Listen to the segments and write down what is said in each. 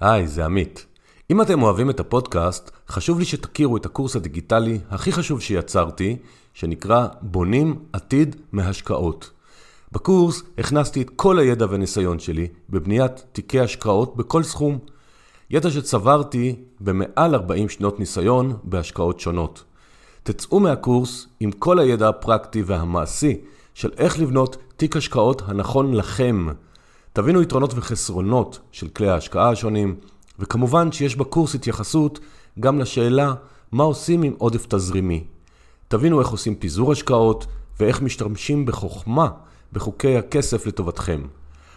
היי, זה עמית. אם אתם אוהבים את הפודקאסט, חשוב לי שתכירו את הקורס הדיגיטלי הכי חשוב שיצרתי, שנקרא בונים עתיד מהשקעות. בקורס הכנסתי את כל הידע והניסיון שלי בבניית תיקי השקעות בכל סכום. ידע שצברתי במעל 40 שנות ניסיון בהשקעות שונות. תצאו מהקורס עם כל הידע הפרקטי והמעשי של איך לבנות תיק השקעות הנכון לכם. תבינו יתרונות וחסרונות של כלי ההשקעה השונים, וכמובן שיש בקורס התייחסות גם לשאלה מה עושים עם עודף תזרימי. תבינו איך עושים פיזור השקעות ואיך משתמשים בחוכמה בחוקי הכסף לטובתכם.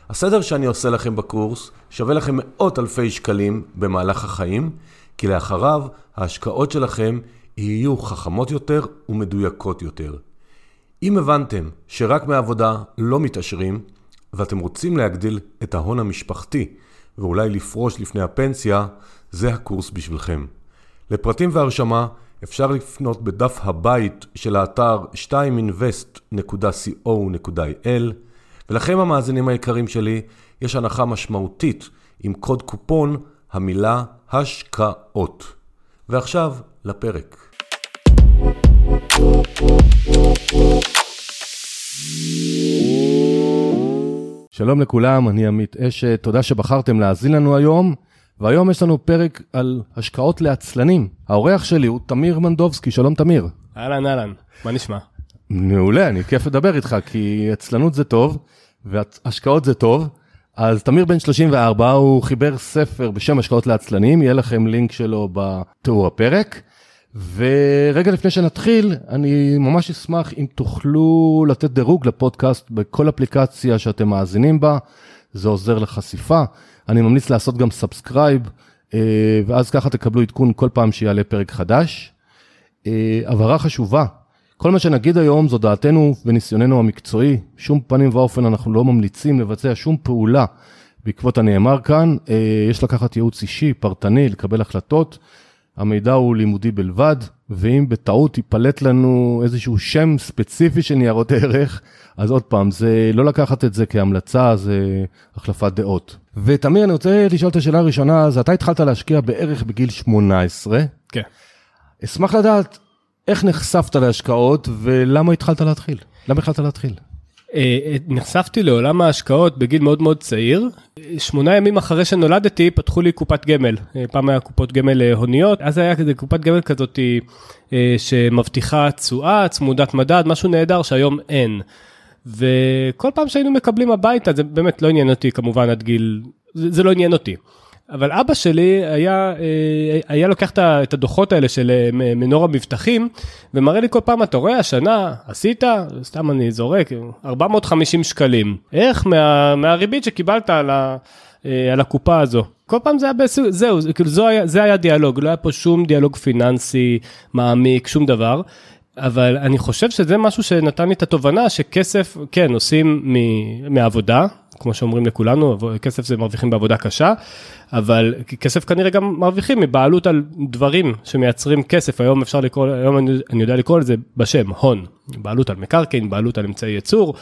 הסדר שאני עושה לכם בקורס שווה לכם מאות אלפי שקלים במהלך החיים, כי לאחריו ההשקעות שלכם יהיו חכמות יותר ומדויקות יותר. אם הבנתם שרק מעבודה לא מתעשרים, ואתם רוצים להגדיל את ההון המשפחתי ואולי לפרוש לפני הפנסיה, זה הקורס בשבילכם. לפרטים והרשמה אפשר לפנות בדף הבית של האתר 2invest.co.il ולכם המאזינים היקרים שלי, יש הנחה משמעותית עם קוד קופון המילה השקעות. ועכשיו לפרק. שלום לכולם, אני עמית אשת, תודה שבחרתם להאזין לנו היום, והיום יש לנו פרק על השקעות לעצלנים. האורח שלי הוא תמיר מנדובסקי, שלום תמיר. אהלן אהלן, מה נשמע? מעולה, אני כיף לדבר איתך, כי עצלנות זה טוב, והשקעות זה טוב. אז תמיר בן 34, הוא חיבר ספר בשם השקעות לעצלנים, יהיה לכם לינק שלו בתיאור הפרק. ורגע לפני שנתחיל, אני ממש אשמח אם תוכלו לתת דירוג לפודקאסט בכל אפליקציה שאתם מאזינים בה, זה עוזר לחשיפה. אני ממליץ לעשות גם subscribe, אה, ואז ככה תקבלו עדכון כל פעם שיעלה פרק חדש. אה, הבהרה חשובה, כל מה שנגיד היום זו דעתנו וניסיוננו המקצועי, שום פנים ואופן אנחנו לא ממליצים לבצע שום פעולה בעקבות הנאמר כאן, אה, יש לקחת ייעוץ אישי, פרטני, לקבל החלטות. המידע הוא לימודי בלבד, ואם בטעות ייפלט לנו איזשהו שם ספציפי של ניירות ערך, אז עוד פעם, זה לא לקחת את זה כהמלצה, זה החלפת דעות. ותמיר, אני רוצה לשאול את השאלה הראשונה, אז אתה התחלת להשקיע בערך בגיל 18. כן. אשמח לדעת איך נחשפת להשקעות ולמה התחלת להתחיל? למה החלטת להתחיל? אה, נחשפתי לעולם ההשקעות בגיל מאוד מאוד צעיר. שמונה ימים אחרי שנולדתי פתחו לי קופת גמל. אה, פעם היה קופות גמל אה, הוניות, אז היה כזה קופת גמל כזאת שמבטיחה תשואה, צמודת מדד, משהו נהדר שהיום אין. וכל פעם שהיינו מקבלים הביתה, זה באמת לא עניין אותי כמובן עד גיל, זה, זה לא עניין אותי. אבל אבא שלי היה, אה, היה לוקח את הדוחות האלה של אה, מנור המבטחים, ומראה לי כל פעם, אתה רואה, השנה עשית, סתם אני זורק, 450 שקלים. איך? מה, מהריבית שקיבלת על, ה, אה, על הקופה הזו. כל פעם זה היה בסוג, זהו, כאילו זה היה, זה היה דיאלוג, לא היה פה שום דיאלוג פיננסי מעמיק, שום דבר. אבל אני חושב שזה משהו שנתן לי את התובנה שכסף, כן, עושים מעבודה, כמו שאומרים לכולנו, כסף זה מרוויחים בעבודה קשה, אבל כסף כנראה גם מרוויחים מבעלות על דברים שמייצרים כסף, היום אפשר לקרוא, היום אני, אני יודע לקרוא לזה בשם, הון, בעלות על מקרקעין, בעלות על אמצעי ייצור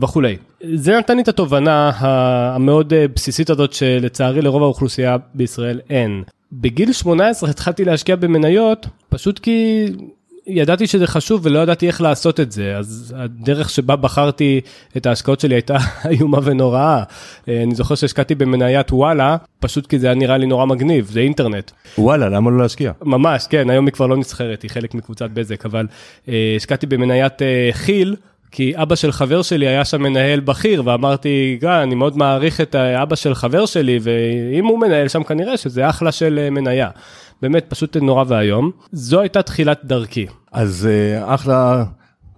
וכולי. זה נתן לי את התובנה המאוד אה, בסיסית הזאת שלצערי לרוב האוכלוסייה בישראל אין. בגיל 18 התחלתי להשקיע במניות, פשוט כי ידעתי שזה חשוב ולא ידעתי איך לעשות את זה, אז הדרך שבה בחרתי את ההשקעות שלי הייתה איומה ונוראה. אה, אני זוכר שהשקעתי במניית וואלה, פשוט כי זה היה נראה לי נורא מגניב, זה אינטרנט. וואלה, למה לא להשקיע? ממש, כן, היום היא כבר לא נסחרת, היא חלק מקבוצת בזק, אבל אה, השקעתי במניית אה, כי"ל. כי אבא של חבר שלי היה שם מנהל בכיר, ואמרתי, אני מאוד מעריך את אבא של חבר שלי, ואם הוא מנהל שם כנראה שזה אחלה של מניה. באמת פשוט נורא ואיום. זו הייתה תחילת דרכי. אז אה, אחלה.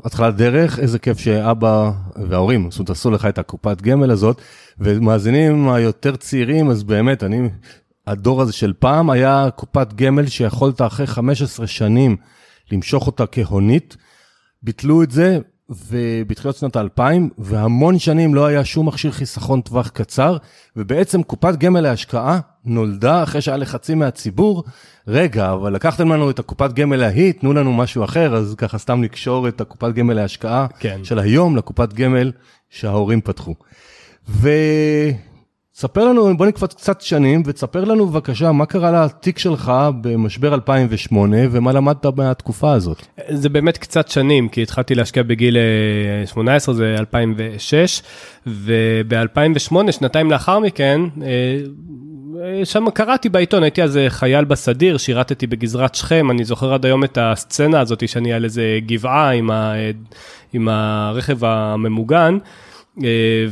התחלת דרך, איזה כיף שאבא וההורים, זאת אומרת, עשו לך את הקופת גמל הזאת, ומאזינים היותר צעירים, אז באמת, אני, הדור הזה של פעם היה קופת גמל שיכולת אחרי 15 שנים למשוך אותה כהונית, ביטלו את זה, ובתחילת שנות האלפיים, והמון שנים לא היה שום מכשיר חיסכון טווח קצר, ובעצם קופת גמל להשקעה נולדה אחרי שהיה לחצים מהציבור, רגע, אבל לקחתם לנו את הקופת גמל ההיא, תנו לנו משהו אחר, אז ככה סתם לקשור את הקופת גמל להשקעה כן. של היום לקופת גמל שההורים פתחו. ו... ספר לנו, בוא נקפוץ קצת שנים ותספר לנו בבקשה מה קרה לתיק שלך במשבר 2008 ומה למדת מהתקופה הזאת. זה באמת קצת שנים, כי התחלתי להשקיע בגיל 18, אה, זה 2006, וב-2008, שנתיים לאחר מכן, אה, שם קראתי בעיתון, הייתי אז חייל בסדיר, שירתתי בגזרת שכם, אני זוכר עד היום את הסצנה הזאת שאני על איזה גבעה עם, ה, עם הרכב הממוגן. אה,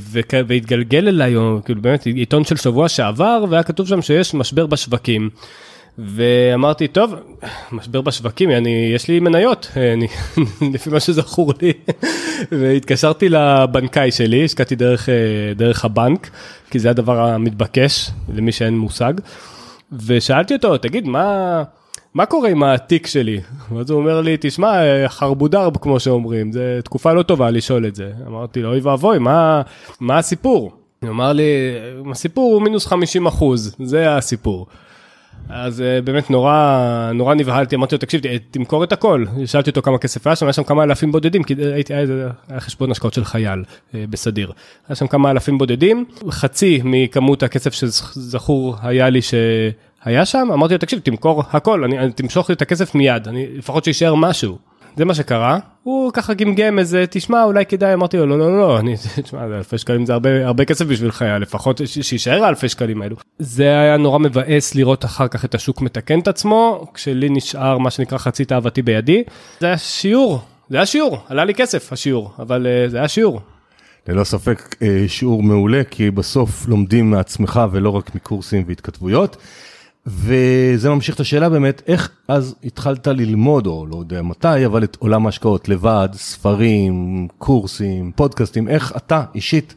והתגלגל אליי, כאילו באמת עיתון של שבוע שעבר, והיה כתוב שם שיש משבר בשווקים. ואמרתי, טוב, משבר בשווקים, אני, יש לי מניות, אני, לפי מה שזכור לי, והתקשרתי לבנקאי שלי, השקעתי דרך, אה, דרך הבנק, כי זה הדבר המתבקש, למי שאין מושג, ושאלתי אותו, תגיד, מה... מה קורה עם התיק שלי? אז הוא אומר לי, תשמע, חרבודרב כמו שאומרים, זו תקופה לא טובה לשאול את זה. אמרתי לו, אוי ואבוי, מה, מה הסיפור? הוא אמר לי, הסיפור הוא מינוס 50 אחוז, זה הסיפור. אז אה, באמת נורא, נורא נבהלתי, אמרתי לו, תקשיב, תמכור את הכל. שאלתי אותו כמה כסף היה שם, היה שם כמה אלפים בודדים, כי הייתי, היה, היה חשבון השקעות של חייל אה, בסדיר. היה שם כמה אלפים בודדים, חצי מכמות הכסף שזכור היה לי ש... היה שם, אמרתי לו, תקשיב, תמכור הכל, אני, תמשוך לי את הכסף מיד, אני, לפחות שיישאר משהו. זה מה שקרה, הוא ככה גמגם איזה, תשמע, אולי כדאי, אמרתי לו, לא, לא, לא, אני, תשמע, אלפי שקלים זה הרבה, הרבה כסף בשביל חייל, לפחות שיישאר האלפי שקלים האלו. זה היה נורא מבאס לראות אחר כך את השוק מתקן את עצמו, כשלי נשאר מה שנקרא חצי תאוותי בידי. זה היה שיעור, זה היה שיעור, עלה לי כסף השיעור, אבל uh, זה היה שיעור. ללא ספק אה, שיעור מעולה, כי בסוף לומדים מעצמך ולא רק מקורסים והתכתבויות. וזה ממשיך את השאלה באמת, איך אז התחלת ללמוד, או לא יודע מתי, אבל את עולם ההשקעות לבד, ספרים, קורסים, פודקאסטים, איך אתה אישית,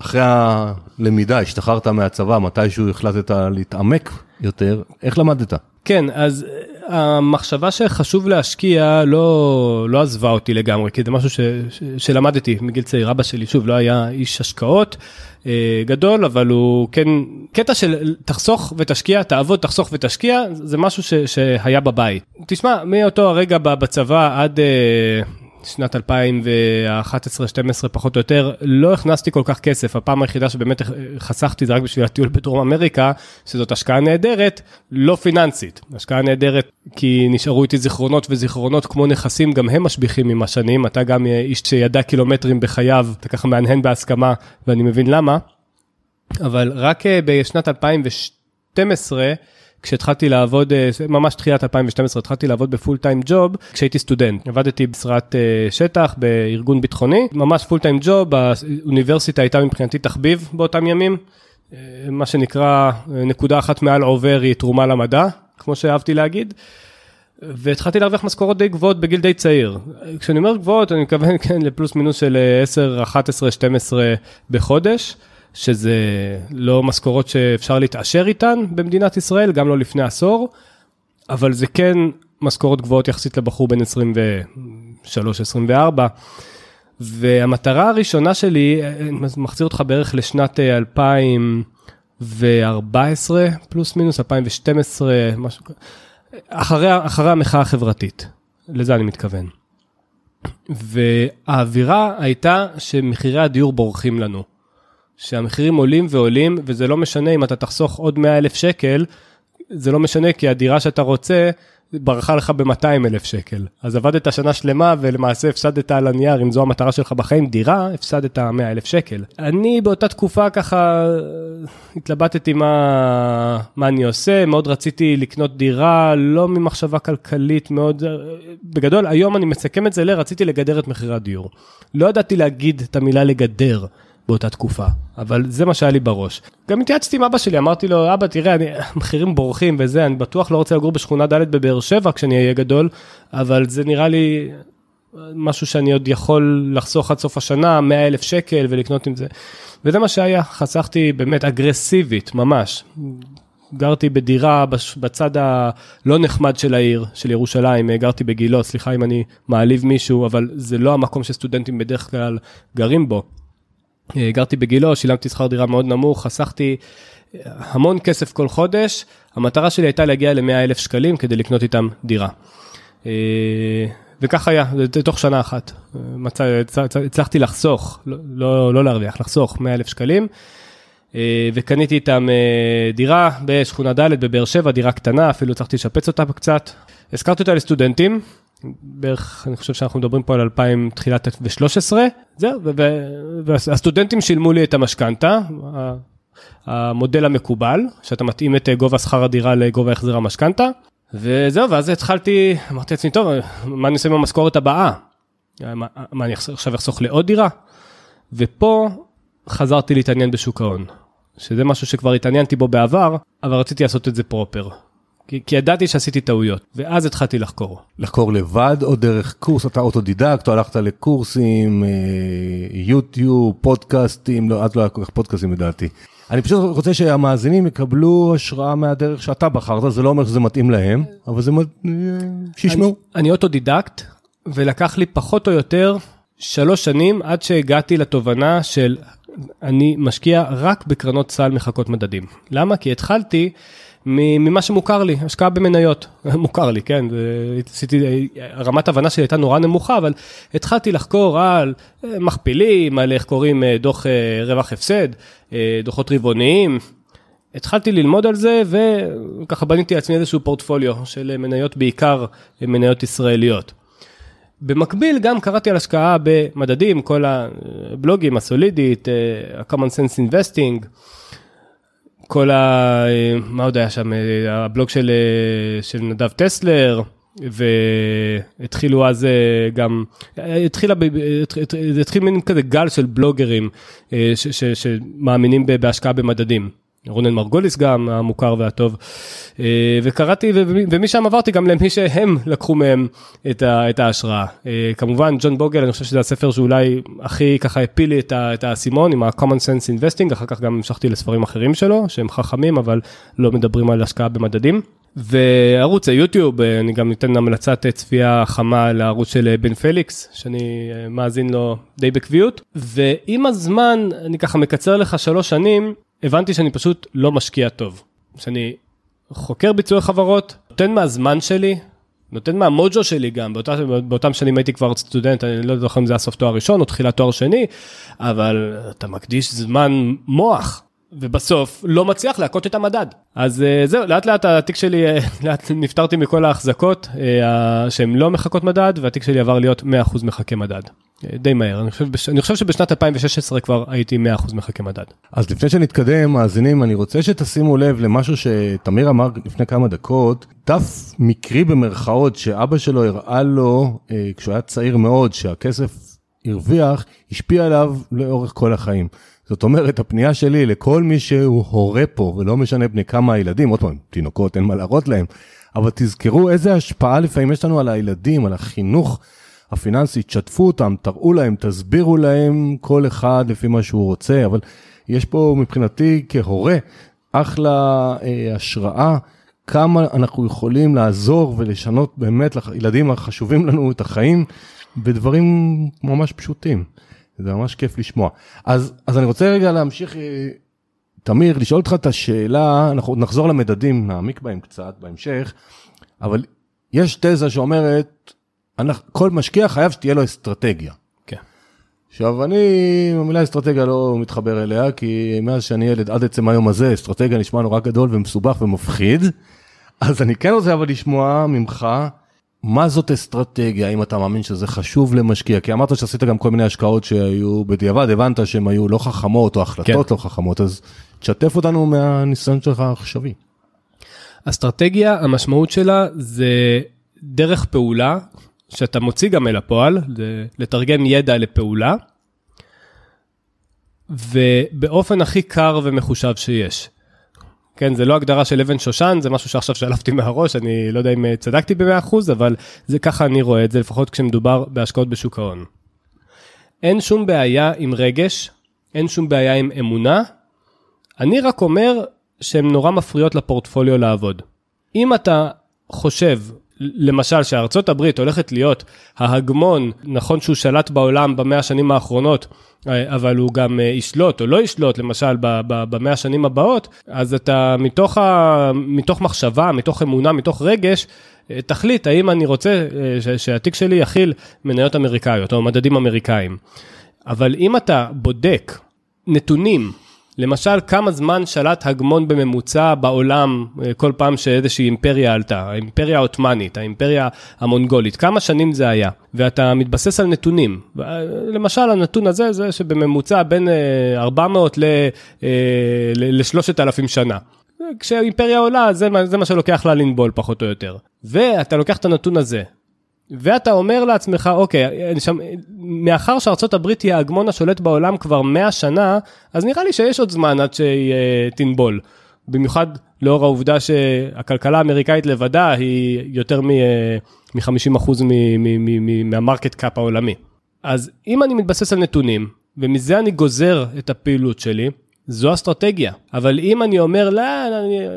אחרי הלמידה, השתחררת מהצבא, מתישהו החלטת להתעמק יותר, איך למדת? כן, אז המחשבה שחשוב להשקיע לא, לא עזבה אותי לגמרי, כי זה משהו ש, ש, שלמדתי מגיל צעיר. אבא שלי, שוב, לא היה איש השקעות אה, גדול, אבל הוא כן, קטע של תחסוך ותשקיע, תעבוד, תחסוך ותשקיע, זה משהו ש, שהיה בבית. תשמע, מאותו הרגע בצבא עד... אה, שנת 2011-2012 פחות או יותר, לא הכנסתי כל כך כסף. הפעם היחידה שבאמת חסכתי זה רק בשביל הטיול בדרום אמריקה, שזאת השקעה נהדרת, לא פיננסית. השקעה נהדרת כי נשארו איתי זיכרונות וזיכרונות כמו נכסים, גם הם משביחים עם השנים. אתה גם איש שידע קילומטרים בחייו, אתה ככה מהנהן בהסכמה, ואני מבין למה. אבל רק אה, בשנת 2012, כשהתחלתי לעבוד, אה, ממש תחילת 2012, התחלתי לעבוד בפול טיים ג'וב כשהייתי סטודנט. עבדתי בשרת אה, שטח בארגון ביטחוני, ממש פול טיים ג'וב, האוניברסיטה הייתה מבחינתי תחביב באותם ימים. אה, מה שנקרא, נקודה אחת מעל עובר היא תרומה למדע, כמו שאהבתי להגיד. והתחלתי להרוויח משכורות די גבוהות בגיל די צעיר. כשאני אומר גבוהות, אני מתכוון כן לפלוס מינוס של 10, 11, 12 בחודש. שזה לא משכורות שאפשר להתעשר איתן במדינת ישראל, גם לא לפני עשור, אבל זה כן משכורות גבוהות יחסית לבחור בן 23-24. והמטרה הראשונה שלי, מחזיר אותך בערך לשנת 2014, אה, פלוס מינוס, 2012, משהו כזה, אחרי, אחרי המחאה החברתית, לזה אני מתכוון. והאווירה הייתה שמחירי הדיור בורחים לנו. שהמחירים עולים ועולים, וזה לא משנה אם אתה תחסוך עוד 100 אלף שקל, זה לא משנה כי הדירה שאתה רוצה ברחה לך ב-200 אלף שקל. אז עבדת שנה שלמה ולמעשה הפסדת על הנייר, אם זו המטרה שלך בחיים, דירה, הפסדת 100 אלף שקל. אני באותה תקופה ככה התלבטתי מה, מה אני עושה, מאוד רציתי לקנות דירה, לא ממחשבה כלכלית מאוד, בגדול היום אני מסכם את זה ל, רציתי לגדר את מחירי הדיור. לא ידעתי להגיד את המילה לגדר. באותה תקופה, אבל זה מה שהיה לי בראש. גם התייעצתי עם אבא שלי, אמרתי לו, אבא, תראה, אני, המחירים בורחים וזה, אני בטוח לא רוצה לגור בשכונה ד' בבאר שבע כשאני אהיה גדול, אבל זה נראה לי משהו שאני עוד יכול לחסוך עד סוף השנה, 100 אלף שקל ולקנות עם זה. וזה מה שהיה, חסכתי באמת אגרסיבית, ממש. גרתי בדירה בצד הלא נחמד של העיר, של ירושלים, גרתי בגילה, סליחה אם אני מעליב מישהו, אבל זה לא המקום שסטודנטים בדרך כלל גרים בו. אה, גרתי בגילו, שילמתי שכר דירה מאוד נמוך, חסכתי אה, המון כסף כל חודש, המטרה שלי הייתה להגיע ל-100 אלף שקלים כדי לקנות איתם דירה. אה, וכך היה, תוך שנה אחת. מצא, הצלחתי לחסוך, לא, לא, לא להרוויח, לחסוך 100 אלף שקלים. וקניתי איתם דירה בשכונה ד' בבאר שבע, דירה קטנה, אפילו הצלחתי לשפץ אותה קצת. הזכרתי אותה לסטודנטים, בערך, אני חושב שאנחנו מדברים פה על 2000, תחילת ו-13, זהו, והסטודנטים שילמו לי את המשכנתה, המודל המקובל, שאתה מתאים את גובה שכר הדירה לגובה החזר המשכנתה, וזהו, ואז התחלתי, אמרתי לעצמי, טוב, מה אני עושה עם המשכורת הבאה? מה, מה אני עכשיו אחסוך לעוד דירה? ופה חזרתי להתעניין בשוק ההון, שזה משהו שכבר התעניינתי בו בעבר, אבל רציתי לעשות את זה proper. כי, כי ידעתי שעשיתי טעויות, ואז התחלתי לחקור. לחקור לבד או דרך קורס, אתה אוטודידקט או הלכת לקורסים, אה, יוטיוב, פודקאסטים, לא, את לא היה כל כך פודקאסטים לדעתי. אני פשוט רוצה שהמאזינים יקבלו השראה מהדרך שאתה בחרת, זה לא אומר שזה מתאים להם, אבל זה, אה, שישמעו. אני, אני אוטודידקט, ולקח לי פחות או יותר שלוש שנים עד שהגעתי לתובנה של אני משקיע רק בקרנות סל מחקות מדדים. למה? כי התחלתי ממה שמוכר לי, השקעה במניות, מוכר לי, כן, עשיתי, רמת הבנה שלי הייתה נורא נמוכה, אבל התחלתי לחקור על אה, מכפילים, על איך קוראים אה, דוח אה, רווח הפסד, דוחות רבעוניים. התחלתי ללמוד על זה וככה בניתי לעצמי איזשהו פורטפוליו של מניות בעיקר מניות ישראליות. במקביל גם קראתי על השקעה במדדים, כל הבלוגים, הסולידית, ה-common sense investing, כל ה... מה עוד היה שם? הבלוג של, של נדב טסלר, והתחילו אז גם, התחילה, התחיל מין כזה גל של בלוגרים ש, ש, שמאמינים בהשקעה במדדים. רונן מרגוליס גם, המוכר והטוב. אה, וקראתי, ומשם עברתי גם למי שהם לקחו מהם את, ה, את ההשראה. אה, כמובן, ג'ון בוגל, אני חושב שזה הספר שאולי הכי ככה הפיל לי את האסימון עם ה-common sense investing, אחר כך גם המשכתי לספרים אחרים שלו, שהם חכמים, אבל לא מדברים על השקעה במדדים. וערוץ היוטיוב, אה, אני גם אתן המלצת צפייה חמה לערוץ של בן פליקס, שאני מאזין לו די בקביעות. ועם הזמן, אני ככה מקצר לך שלוש שנים, הבנתי שאני פשוט לא משקיע טוב. שאני חוקר ביצועי חברות, נותן מהזמן שלי, נותן מהמוג'ו שלי גם, באותה, באותם שנים הייתי כבר סטודנט, אני לא זוכר אם זה היה סוף תואר ראשון או תחילת תואר שני, אבל אתה מקדיש זמן מוח. ובסוף לא מצליח להכות את המדד. אז uh, זהו, לאט לאט התיק שלי, uh, לאט נפטרתי מכל ההחזקות uh, שהן לא מחכות מדד, והתיק שלי עבר להיות 100% מחכה מדד. די מהר, אני חושב, אני חושב שבשנת 2016 כבר הייתי 100% מחכה מדד. אז לפני שנתקדם, מאזינים, אני רוצה שתשימו לב למשהו שתמיר אמר לפני כמה דקות, דף מקרי במרכאות שאבא שלו הראה לו כשהוא היה צעיר מאוד, שהכסף הרוויח, השפיע עליו לאורך כל החיים. זאת אומרת, הפנייה שלי לכל מי שהוא הורה פה, ולא משנה בני כמה הילדים, עוד פעם, תינוקות, אין מה להראות להם, אבל תזכרו איזה השפעה לפעמים יש לנו על הילדים, על החינוך הפיננסי, תשתפו אותם, תראו להם, תסבירו להם כל אחד לפי מה שהוא רוצה, אבל יש פה מבחינתי כהורה אחלה אה, השראה. כמה אנחנו יכולים לעזור ולשנות באמת לילדים החשובים לנו את החיים בדברים ממש פשוטים. זה ממש כיף לשמוע. אז, אז אני רוצה רגע להמשיך, אה, תמיר, לשאול אותך את השאלה, אנחנו נחזור למדדים, נעמיק בהם קצת בהמשך, אבל יש תזה שאומרת, כל משקיע חייב שתהיה לו אסטרטגיה. כן. עכשיו, אני, המילה אסטרטגיה לא מתחבר אליה, כי מאז שאני ילד עד עצם היום הזה, אסטרטגיה נשמע נורא גדול ומסובך ומפחיד. אז אני כן רוצה אבל לשמוע ממך, מה זאת אסטרטגיה, אם אתה מאמין שזה חשוב למשקיע? כי אמרת שעשית גם כל מיני השקעות שהיו בדיעבד, הבנת שהן היו לא חכמות או החלטות כן. לא חכמות, אז תשתף אותנו מהניסיון שלך העכשווי. אסטרטגיה, המשמעות שלה זה דרך פעולה שאתה מוציא גם אל הפועל, לתרגם ידע לפעולה, ובאופן הכי קר ומחושב שיש. כן, זה לא הגדרה של אבן שושן, זה משהו שעכשיו שלפתי מהראש, אני לא יודע אם אה, צדקתי ב-100%, אבל זה ככה אני רואה את זה, לפחות כשמדובר בהשקעות בשוק ההון. אין שום בעיה עם רגש, אין שום בעיה עם אמונה, אני רק אומר שהן נורא מפריעות לפורטפוליו לעבוד. אם אתה חושב למשל שארצות הברית הולכת להיות ההגמון, נכון שהוא שלט בעולם במאה השנים האחרונות, אבל הוא גם אה, ישלוט או לא ישלוט, למשל במאה השנים הבאות, אז אתה מתוך, ה, מתוך מחשבה, מתוך אמונה, מתוך רגש, אה, תחליט האם אני רוצה אה, שהתיק שלי יכיל מניות אמריקאיות או מדדים אמריקאים. אבל אם אתה בודק נתונים למשל, כמה זמן שלט הגמון בממוצע בעולם אה, כל פעם שאיזושהי אימפריה עלתה, האימפריה העות'מאנית, האימפריה המונגולית, כמה שנים זה היה, ואתה מתבסס על נתונים. למשל, הנתון הזה זה שבממוצע בין 400 ל-3,000 שנה. כשהאימפריה עולה, זה מה, זה מה שלוקח לה לנבול פחות או יותר. ואתה לוקח את הנתון הזה, ואתה אומר לעצמך, אוקיי, אני שם, מאחר שארצות הברית היא ההגמון השולט בעולם כבר 100 שנה, אז נראה לי שיש עוד זמן עד שהיא uh, תנבול. במיוחד לאור העובדה שהכלכלה האמריקאית לבדה היא יותר מ-50% uh, מה market cap העולמי. אז אם אני מתבסס על נתונים, ומזה אני גוזר את הפעילות שלי, זו אסטרטגיה. אבל אם אני אומר, לא,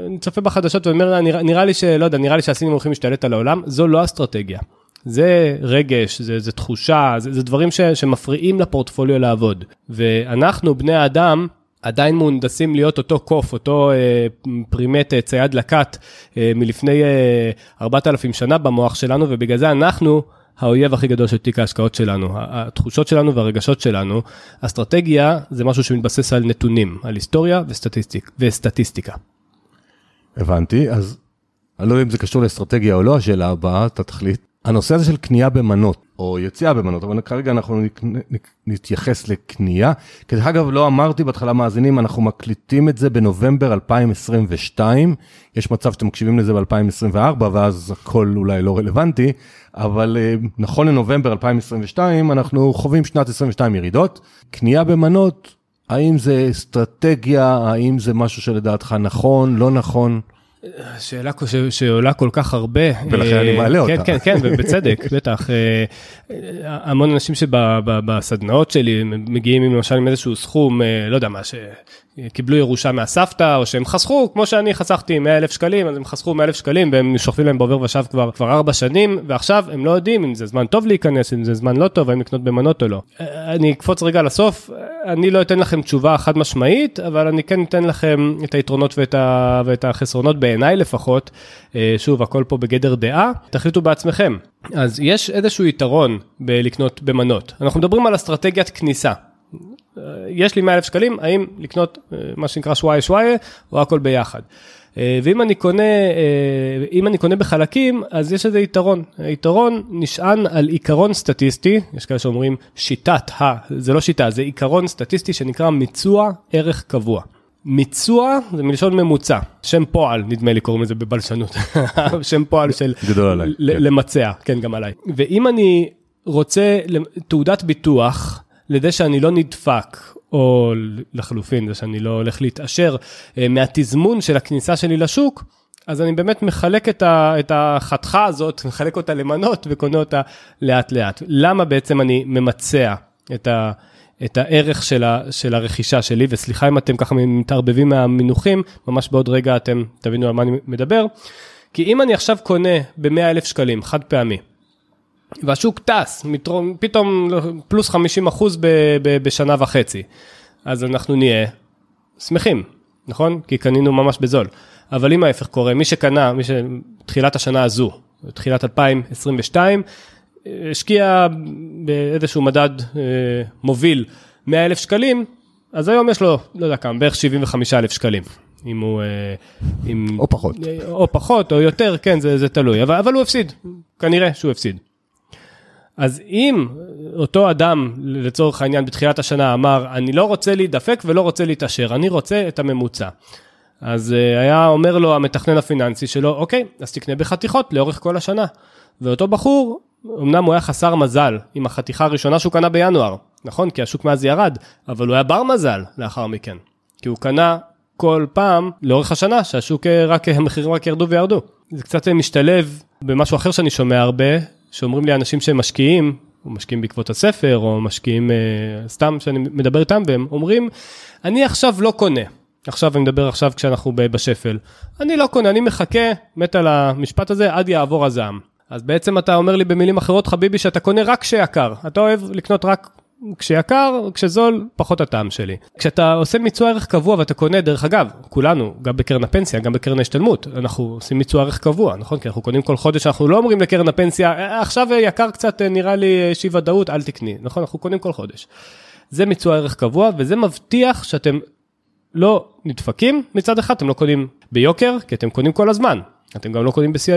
אני צופה בחדשות ואומר, נראה, נראה לי שלא יודע, נראה לי שהסינים הולכים להשתלט על העולם, זו לא אסטרטגיה. זה רגש, זה, זה תחושה, זה, זה דברים ש, שמפריעים לפורטפוליו לעבוד. ואנחנו, בני האדם, עדיין מהונדסים להיות אותו קוף, אותו אה, פרימט אה, צייד לקט אה, מלפני אה, 4,000 שנה במוח שלנו, ובגלל זה אנחנו האויב הכי גדול של תיק ההשקעות שלנו, התחושות שלנו והרגשות שלנו. אסטרטגיה זה משהו שמתבסס על נתונים, על היסטוריה וסטטיסטיק, וסטטיסטיקה. הבנתי, אז אני לא יודע אם זה קשור לאסטרטגיה או לא, השאלה הבאה, אתה תחליט. הנושא הזה של קנייה במנות, או יציאה במנות, אבל כרגע אנחנו נתייחס לקנייה. כי דרך אגב, לא אמרתי בהתחלה מאזינים, אנחנו מקליטים את זה בנובמבר 2022. יש מצב שאתם מקשיבים לזה ב-2024, ואז הכל אולי לא רלוונטי, אבל אה, נכון לנובמבר 2022, אנחנו חווים שנת 22 ירידות. קנייה במנות, האם זה אסטרטגיה, האם זה משהו שלדעתך נכון, לא נכון? שאלה שעולה כל כך הרבה. ולכן אני מעלה כן, אותה. כן, כן, ובצדק, בטח. אה, המון אנשים שבסדנאות שלי מגיעים עם למשל עם איזשהו סכום, אה, לא יודע מה, קיבלו ירושה מהסבתא, או שהם חסכו, כמו שאני חסכתי 100 אלף שקלים, אז הם חסכו 100 אלף שקלים, והם שוכבים להם בעובר ושב כבר, כבר 4 שנים, ועכשיו הם לא יודעים אם זה זמן טוב להיכנס, אם זה זמן לא טוב, האם לקנות במנות או לא. אני אקפוץ רגע לסוף, אני לא אתן לכם תשובה חד משמעית, אבל אני כן אתן לכם את היתרונות ואת, ה... ואת החסרונות בעיניי לפחות. אה, שוב, הכל פה בגדר דעה, תחליטו בעצמכם. אז יש איזשהו יתרון בלקנות במנות. אנחנו מדברים על אסטרטגיית כניסה. יש לי 100 אלף שקלים, האם לקנות אה, מה שנקרא שוואיה שוואיה, או הכל ביחד. אה, ואם אני קונה, אה, אם אני קונה בחלקים, אז יש איזה יתרון. היתרון נשען על עיקרון סטטיסטי, יש כאלה שאומרים שיטת ה, זה לא שיטה, זה עיקרון סטטיסטי שנקרא מיצוע ערך קבוע. מיצוע זה מלשון ממוצע, שם פועל נדמה לי קוראים לזה בבלשנות, שם פועל של גדול עליי, כן. למצע, כן גם עליי. ואם אני רוצה תעודת ביטוח, לזה שאני לא נדפק, או לחלופין, זה שאני לא הולך להתעשר אה, מהתזמון של הכניסה שלי לשוק, אז אני באמת מחלק את, ה, את החתיכה הזאת, מחלק אותה למנות וקונה אותה לאט לאט. למה בעצם אני ממצע את, ה, את הערך של, ה, של הרכישה שלי, וסליחה אם אתם ככה מתערבבים מהמינוחים, ממש בעוד רגע אתם תבינו על מה אני מדבר. כי אם אני עכשיו קונה ב-100 אלף שקלים, חד פעמי, והשוק טס, פתאום פלוס 50 אחוז בשנה וחצי. אז אנחנו נהיה שמחים, נכון? כי קנינו ממש בזול. אבל אם ההפך קורה, מי שקנה, מי שתחילת השנה הזו, תחילת 2022, השקיע באיזשהו מדד אה, מוביל 100 אלף שקלים, אז היום יש לו, לא יודע כמה, בערך 75 אלף שקלים. אם הוא... אה, אם, או פחות. או פחות, או יותר, כן, זה, זה תלוי. אבל, אבל הוא הפסיד, כנראה שהוא הפסיד. אז אם אותו אדם, לצורך העניין, בתחילת השנה אמר, אני לא רוצה להידפק ולא רוצה להתעשר, אני רוצה את הממוצע. אז uh, היה אומר לו המתכנן הפיננסי שלו, אוקיי, אז תקנה בחתיכות לאורך כל השנה. ואותו בחור, אמנם הוא היה חסר מזל עם החתיכה הראשונה שהוא קנה בינואר, נכון? כי השוק מאז ירד, אבל הוא היה בר מזל לאחר מכן. כי הוא קנה כל פעם לאורך השנה שהשוק אה, רק, המחירים רק ירדו וירדו. זה קצת משתלב במשהו אחר שאני שומע הרבה, שאומרים לי אנשים שהם משקיעים, או משקיעים בעקבות הספר, או משקיעים uh, סתם שאני מדבר איתם, והם אומרים, אני עכשיו לא קונה. עכשיו אני מדבר עכשיו כשאנחנו בשפל. אני לא קונה, אני מחכה, מת על המשפט הזה, עד יעבור הזעם. אז בעצם אתה אומר לי במילים אחרות, חביבי, שאתה קונה רק כשיקר. אתה אוהב לקנות רק כשיקר, כשזול, פחות הטעם שלי. כשאתה עושה מיצוע ערך קבוע ואתה קונה, דרך אגב, כולנו, גם בקרן הפנסיה, גם בקרן ההשתלמות, אנחנו עושים מיצוע ערך קבוע, נכון? כי אנחנו קונים כל חודש, אנחנו לא אומרים לקרן הפנסיה, אה, עכשיו יקר קצת, אה, נראה לי איזושהי ודאות, אל תקני, נכון? אנחנו קונים כל חודש. זה מיצוע ערך קבוע, וזה מבטיח שאתם לא נדפקים מצד אחד אתם לא קונים ביוקר כי אתם קונים כל הזמן אתם גם לא קונים בשיא,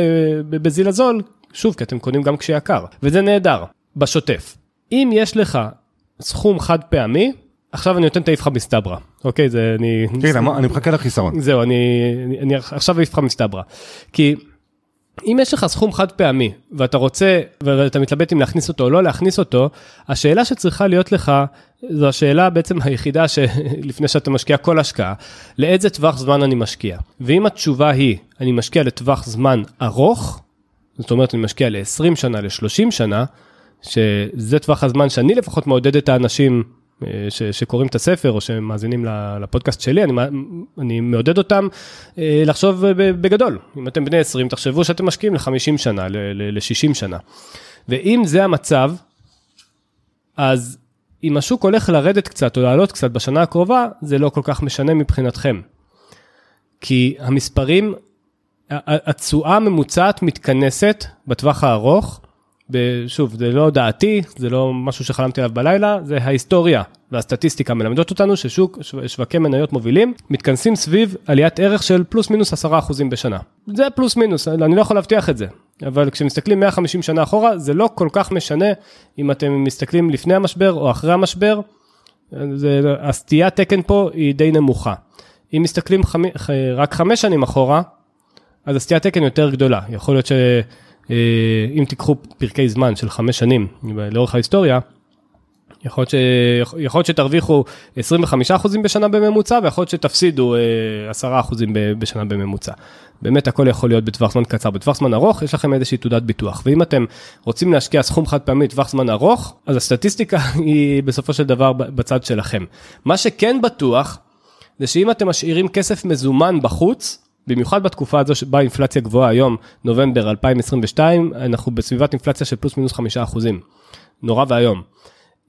בזיל הזול שוב כי אתם קונים גם כשיקר וזה נהדר בשוטף אם יש לך סכום חד פעמי עכשיו אני נותן את האיפכא מסתברא אוקיי זה אני כן, אני מחכה לחיסרון. זהו אני, אני, אני עכשיו איפכא מסתברא כי אם יש לך סכום חד פעמי ואתה רוצה ואתה מתלבט אם להכניס אותו או לא להכניס אותו, השאלה שצריכה להיות לך זו השאלה בעצם היחידה שלפני שאתה משקיע כל השקעה, לאיזה טווח זמן אני משקיע. ואם התשובה היא אני משקיע לטווח זמן ארוך, זאת אומרת אני משקיע ל-20 שנה, ל-30 שנה, שזה טווח הזמן שאני לפחות מעודד את האנשים אה, ש, שקוראים את הספר או שמאזינים לפודקאסט שלי, אני, אני מעודד אותם אה, לחשוב בגדול. אם אתם בני 20, תחשבו שאתם משקיעים ל-50 שנה, ל-60 שנה. ואם זה המצב, אז אם השוק הולך לרדת קצת או לעלות קצת בשנה הקרובה, זה לא כל כך משנה מבחינתכם. כי המספרים, התשואה הממוצעת מתכנסת בטווח הארוך שוב, זה לא דעתי, זה לא משהו שחלמתי עליו בלילה, זה ההיסטוריה והסטטיסטיקה מלמדות אותנו ששוק, שווקי מניות מובילים, מתכנסים סביב עליית ערך של פלוס מינוס 10% בשנה. זה פלוס מינוס, אני לא יכול להבטיח את זה, אבל כשמסתכלים 150 שנה אחורה, זה לא כל כך משנה אם אתם מסתכלים לפני המשבר או אחרי המשבר, זה, הסטיית תקן פה היא די נמוכה. אם מסתכלים חמי, רק חמש שנים אחורה, אז הסטיית תקן יותר גדולה, יכול להיות ש... אה, אם תיקחו פרקי זמן של חמש שנים לאורך ההיסטוריה, יכול להיות, שתרוויחו 25% בשנה בממוצע ויכול להיות שתפסידו 10% אה, בשנה בממוצע. באמת הכל יכול להיות בטווח זמן קצר, בטווח זמן ארוך יש לכם איזושהי תעודת ביטוח ואם אתם רוצים להשקיע סכום חד פעמי בטווח זמן ארוך אז הסטטיסטיקה היא בסופו של דבר בצד שלכם. מה שכן בטוח זה שאם אתם משאירים כסף מזומן בחוץ במיוחד בתקופה הזו שבה אינפלציה גבוהה היום, נובמבר 2022, אנחנו בסביבת אינפלציה של פלוס מינוס חמישה אחוזים. נורא ואיום.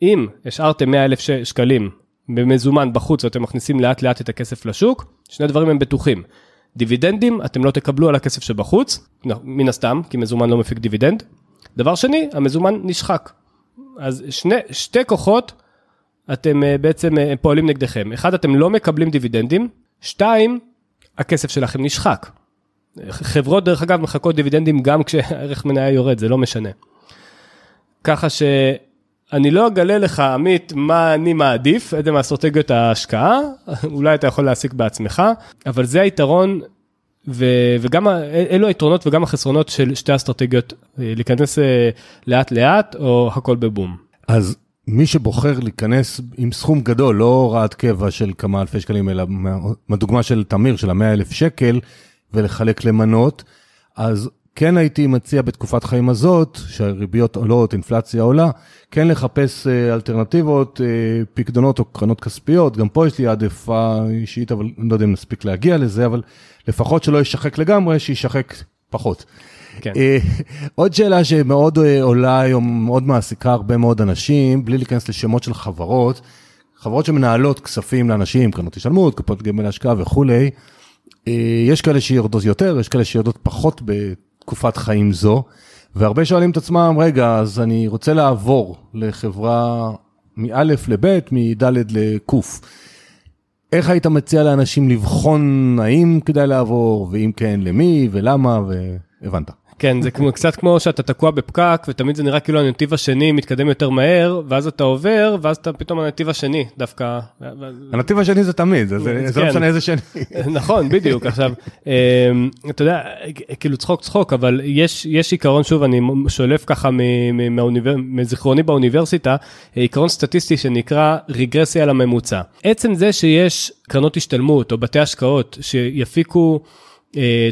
אם השארתם 100 אלף שקלים במזומן בחוץ ואתם מכניסים לאט לאט את הכסף לשוק, שני דברים הם בטוחים. דיבידנדים אתם לא תקבלו על הכסף שבחוץ, מן הסתם, כי מזומן לא מפיק דיבידנד. דבר שני, המזומן נשחק. אז שני, שתי כוחות אתם אה, בעצם אה, פועלים נגדכם. אחד, אתם לא מקבלים דיבידנדים. שתיים, הכסף שלכם נשחק. חברות דרך אגב מחכות דיבידנדים גם כשערך מניה יורד, זה לא משנה. ככה שאני לא אגלה לך, עמית, מה אני מעדיף, איזה מאסטרטגיות ההשקעה, אולי אתה יכול להסיק בעצמך, אבל זה היתרון, ו- וגם אלו היתרונות וגם החסרונות של שתי אסטרטגיות, להיכנס אה, לאט לאט או הכל בבום. אז מי שבוחר להיכנס עם סכום גדול, לא הוראת קבע של כמה אלפי שקלים, אלא מהדוגמה של תמיר, של המאה אלף שקל, ולחלק למנות, אז כן הייתי מציע בתקופת חיים הזאת, שהריביות עולות, אינפלציה עולה, כן לחפש אה, אלטרנטיבות, אה, פקדונות או קרנות כספיות, גם פה יש לי העדפה אישית, אבל אני לא יודע אם נספיק להגיע לזה, אבל לפחות שלא יישחק לגמרי, שיישחק פחות. כן. אה, עוד שאלה שמאוד אה, עולה היום, מאוד מעסיקה הרבה מאוד אנשים, בלי להיכנס לשמות של חברות, חברות שמנהלות כספים לאנשים, קרנות השתלמות, קופות גמל להשקעה וכולי, אה, יש כאלה שיורדות יותר, יש כאלה שיורדות פחות בתקופת חיים זו, והרבה שואלים את עצמם, רגע, אז אני רוצה לעבור לחברה מא' לב', מד' לק'. איך היית מציע לאנשים לבחון האם כדאי לעבור, ואם כן, למי ולמה, והבנת. כן, זה כמו, קצת כמו שאתה תקוע בפקק, ותמיד זה נראה כאילו הנתיב השני מתקדם יותר מהר, ואז אתה עובר, ואז אתה פתאום הנתיב השני דווקא. הנתיב השני זה תמיד, זה, זה, זה לא כן. משנה איזה שני. נכון, בדיוק. עכשיו, אמ, אתה יודע, כאילו צחוק צחוק, אבל יש, יש עיקרון, שוב, אני שולף ככה מזיכרוני באוניברסיטה, עיקרון סטטיסטי שנקרא רגרסיה לממוצע. עצם זה שיש קרנות השתלמות או בתי השקעות שיפיקו,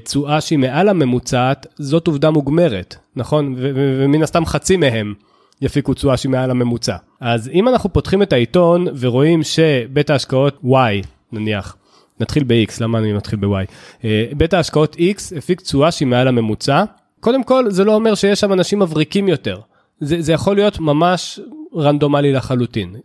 תשואה שהיא מעל הממוצעת, זאת עובדה מוגמרת, נכון? ומן הסתם חצי מהם יפיקו תשואה שהיא מעל הממוצע. אז אם אנחנו פותחים את העיתון ורואים שבית ההשקעות Y, נניח, נתחיל ב-X, למה אני מתחיל ב-Y? אה, בית ההשקעות X הפיק תשואה שהיא מעל הממוצע. קודם כל, זה לא אומר שיש שם אנשים מבריקים יותר. זה, זה יכול להיות ממש רנדומלי לחלוטין.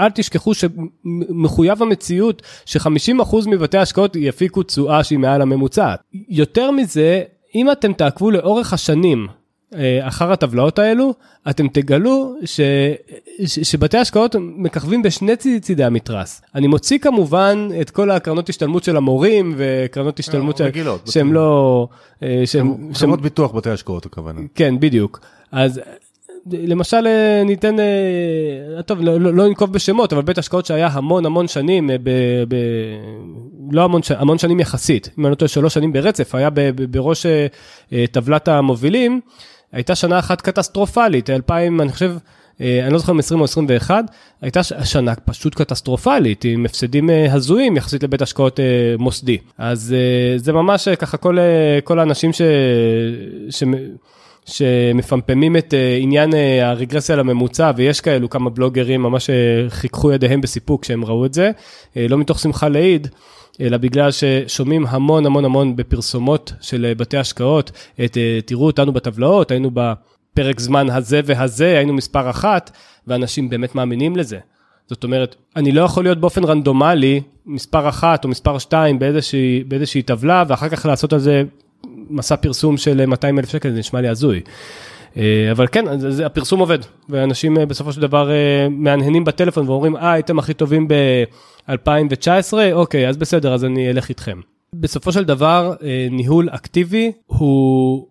אל תשכחו שמחויב המציאות ש-50% מבתי ההשקעות יפיקו תשואה שהיא מעל הממוצעת. יותר מזה, אם אתם תעקבו לאורך השנים אה, אחר הטבלאות האלו, אתם תגלו ש, ש, שבתי השקעות מככבים בשני צידי המתרס. אני מוציא כמובן את כל הקרנות השתלמות של המורים וקרנות השתלמות אה, רגילות, שהן לא... אה, שהן- חברות ביטוח בתי השקעות הכוונה. כן, בדיוק. אז למשל אה, ניתן, אה, טוב, לא, לא, לא בשמות, אבל בית השקעות שהיה המון המון שנים, אה, ב, ב, לא המון, המון שנים יחסית, אם אני לא טועה, שלוש שנים ברצף, היה ב, ב, בראש טבלת המובילים, הייתה שנה אחת קטסטרופלית, 2000, אני חושב, אני לא זוכר אם 20 או 21, הייתה שנה פשוט קטסטרופלית, עם הפסדים הזויים יחסית לבית השקעות מוסדי. אז זה ממש ככה כל, כל האנשים ש... ש... שמפמפמים את אה, עניין אה, הרגרסיה לממוצע, ויש כאלו כמה בלוגרים ממש אה, חיככו ידיהם בסיפוק כשהם ראו את זה, לא מתוך שמחה לאיד, אלא בגלל ששומעים המון המון המון בפרסומות של בתי השקעות, את תראו אותנו בטבלאות, היינו בפרק זמן הזה והזה, היינו מספר אחת, ואנשים באמת מאמינים לזה. זאת אומרת, אני לא יכול להיות באופן רנדומלי מספר אחת או מספר שתיים באיזושהי, באיזושהי טבלה, ואחר כך לעשות על זה מסע פרסום של 200 אלף שקל, זה נשמע לי הזוי. אה, אבל כן, אז הפרסום עובד, ואנשים אה, בסופו של דבר אה, מהנהנים בטלפון ואומרים, אה, הייתם הכי טובים ב-2019, אוקיי, אז בסדר, אז אני אלך איתכם. בסופו של דבר, אה, ניהול אקטיבי הוא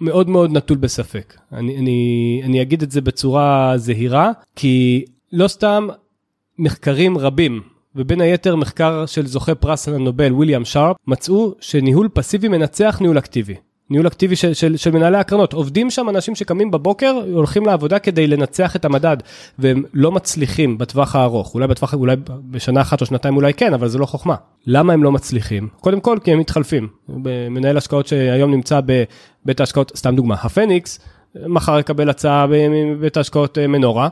מאוד מאוד נטול בספק. אני, אני, אני אגיד את זה בצורה זהירה, כי לא סתם מחקרים רבים, ובין היתר מחקר של זוכה פרס הנובל, ויליאם שרפ, מצאו שניהול פסיבי מנצח ניהול אקטיבי. ניהול אקטיבי של, של, של מנהלי הקרנות. עובדים שם אנשים שקמים בבוקר, הולכים לעבודה כדי לנצח את המדד, והם לא מצליחים בטווח הארוך. אולי בטווח, אולי בשנה אחת או שנתיים אולי כן, אבל זה לא חוכמה. למה הם לא מצליחים? קודם כל, כי הם מתחלפים. מנהל השקעות שהיום נמצא בבית ההשקעות, סתם דוגמה, הפניקס, מחר יקבל הצעה מבית ההשקעות אה, מנורה,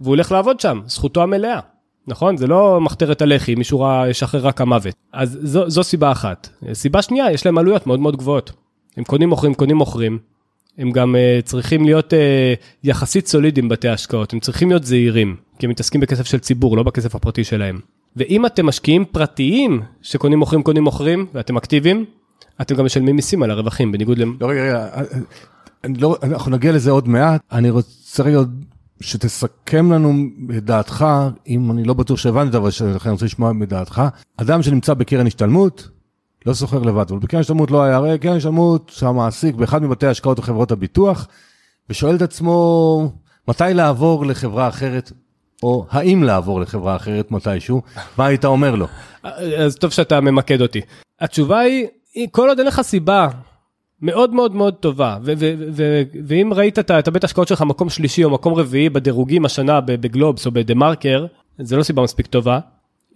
והוא הולך לעבוד שם, זכותו המלאה. נכון? זה לא מחתרת הלח"י, מישהו רע ישחרר רק המוות. אז זו, זו סיבה אחת. סיבה שנייה, יש להם עלויות מאוד מאוד גבוהות. הם קונים מוכרים, קונים מוכרים. הם גם uh, צריכים להיות uh, יחסית סולידיים בתי השקעות, הם צריכים להיות זהירים, כי הם מתעסקים בכסף של ציבור, לא בכסף הפרטי שלהם. ואם אתם משקיעים פרטיים שקונים מוכרים, קונים מוכרים, ואתם אקטיביים, אתם גם משלמים מיסים על הרווחים, בניגוד ל... לא, רגע, רגע, אני לא, אנחנו נגיע לזה עוד מעט, אני רוצה רגע עוד שתסכם לנו את דעתך, אם אני לא בטוח שהבנתי, אבל לכן אני רוצה לשמוע מדעתך. אדם שנמצא בקרן השתלמות, לא סוחר לבד, אבל בקרן השתלמות לא היה, הרי קרן השתלמות שהמעסיק באחד מבתי ההשקעות או חברות הביטוח, ושואל את עצמו מתי לעבור לחברה אחרת, או האם לעבור לחברה אחרת מתישהו, מה היית אומר לו? אז טוב שאתה ממקד אותי. התשובה היא כל עוד אין לך סיבה מאוד מאוד מאוד טובה, ואם ראית את, הבית השקעות שלך מקום שלישי או מקום רביעי בדירוגים השנה בגלובס או בדה מרקר, זה לא סיבה מספיק טובה.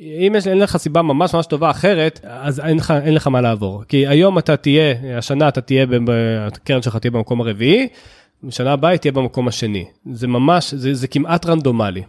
אם יש, אין לך סיבה ממש ממש טובה אחרת, אז אין לך, אין לך מה לעבור. כי היום אתה תהיה, השנה אתה תהיה, הקרן שלך תהיה במקום הרביעי, בשנה הבאה היא תהיה במקום השני. זה ממש, זה, זה כמעט רנדומלי.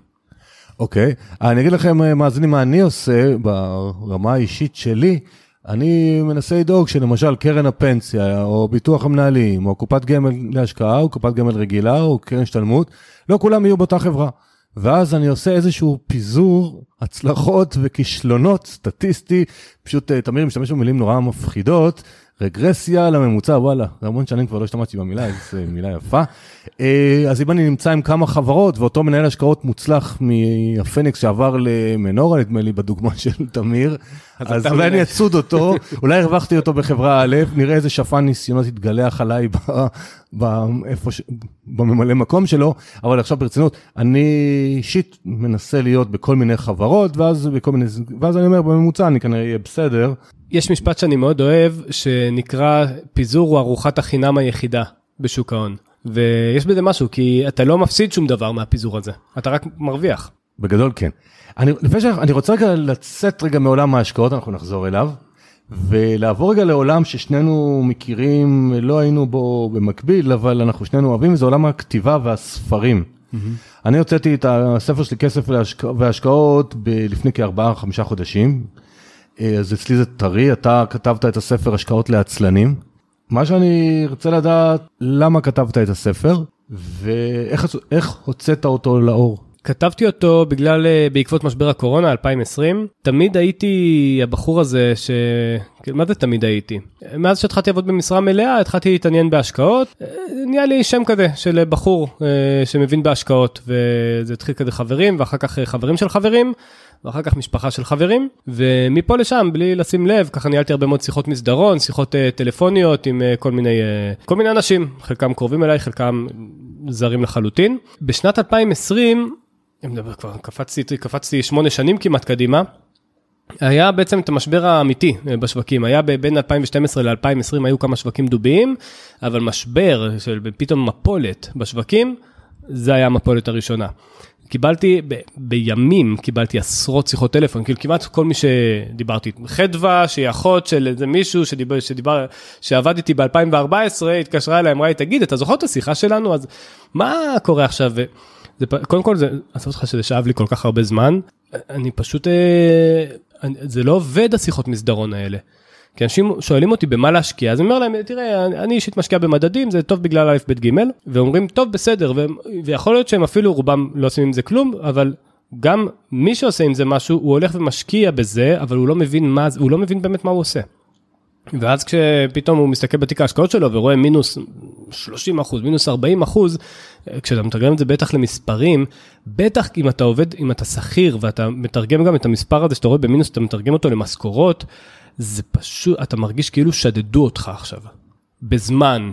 אוקיי, okay. אני אגיד לכם, מאזינים, מה אני עושה ברמה האישית שלי. אני מנסה לדאוג שלמשל קרן הפנסיה, או ביטוח המנהלים, או קופת גמל להשקעה, או קופת גמל רגילה, או קרן השתלמות, לא כולם יהיו באותה חברה. ואז אני עושה איזשהו פיזור הצלחות וכישלונות סטטיסטי, פשוט תמיר משתמש במילים נורא מפחידות, רגרסיה לממוצע, וואלה, זה המון שנים כבר לא השתמשתי במילה, זו מילה יפה. אז אם אני נמצא עם כמה חברות, ואותו מנהל השקעות מוצלח מהפניקס שעבר למנורה, נדמה לי בדוגמה של תמיר, אז, אולי אני אצוד אותו, אולי הרווחתי אותו בחברה א', נראה איזה שפן ניסיונות התגלח עליי בממלא מקום שלו, אבל עכשיו ברצינות, אני אישית מנסה להיות בכל מיני חברות, ואז אני אומר, בממוצע אני כנראה אהיה בסדר. יש משפט שאני מאוד אוהב, שנקרא, פיזור הוא ארוחת החינם היחידה בשוק ההון. ויש בזה משהו, כי אתה לא מפסיד שום דבר מהפיזור הזה, אתה רק מרוויח. בגדול כן. אני, לפני שאני רוצה רגע לצאת רגע מעולם ההשקעות, אנחנו נחזור אליו, ולעבור רגע לעולם ששנינו מכירים, לא היינו בו במקביל, אבל אנחנו שנינו אוהבים, וזה עולם הכתיבה והספרים. Mm-hmm. אני הוצאתי את הספר שלי כסף. והשקעות ב... לפני כארבעה, חמישה חודשים. אז אצלי זה טרי, אתה כתבת את הספר השקעות לעצלנים. מה שאני רוצה לדעת, למה כתבת את הספר, ואיך הוצאת אותו לאור? כתבתי אותו בגלל, אה, בעקבות משבר הקורונה 2020. תמיד הייתי הבחור הזה ש... כן, מה זה תמיד הייתי? מאז שהתחלתי לעבוד במשרה מלאה, התחלתי להתעניין בהשקעות. אה, נהיה לי שם כזה של בחור אה, שמבין בהשקעות, וזה התחיל כזה חברים, ואחר כך חברים של חברים. ואחר כך משפחה של חברים, ומפה לשם, בלי לשים לב, ככה ניהלתי הרבה מאוד שיחות מסדרון, שיחות uh, טלפוניות עם uh, כל מיני, uh, כל מיני אנשים, חלקם קרובים אליי, חלקם זרים לחלוטין. בשנת 2020, כבר קפצתי, קפצתי שמונה שנים כמעט קדימה, היה בעצם את המשבר האמיתי בשווקים, היה בין 2012 ל-2020 היו כמה שווקים דוביים, אבל משבר של פתאום מפולת בשווקים, זה היה המפולת הראשונה. קיבלתי, ב, בימים קיבלתי עשרות שיחות טלפון, כאילו כמעט כל מי שדיברתי, חדווה שהיא אחות של איזה מישהו שדיבר, שדיבר, שעבד איתי ב-2014, התקשרה אליי, אמרה לי, תגיד, אתה זוכר את השיחה שלנו? אז מה קורה עכשיו? זה, קודם כל, זה, אעשה אותך שזה שאב לי כל כך הרבה זמן, אני פשוט, אה, אני, זה לא עובד השיחות מסדרון האלה. כי אנשים שואלים אותי במה להשקיע, אז אני אומר להם, תראה, אני אישית משקיע במדדים, זה טוב בגלל א', ב', ג', ואומרים, טוב, בסדר, ו- ויכול להיות שהם אפילו רובם לא עושים עם זה כלום, אבל גם מי שעושה עם זה משהו, הוא הולך ומשקיע בזה, אבל הוא לא מבין מה, הוא לא מבין באמת מה הוא עושה. ואז כשפתאום הוא מסתכל בתיק ההשקעות שלו ורואה מינוס 30 אחוז, מינוס 40 אחוז, כשאתה מתרגם את זה בטח למספרים, בטח אם אתה עובד, אם אתה שכיר ואתה מתרגם גם את המספר הזה שאתה רואה במינוס, אתה מתרגם אותו למשכורות, זה פשוט, אתה מרגיש כאילו שדדו אותך עכשיו, בזמן.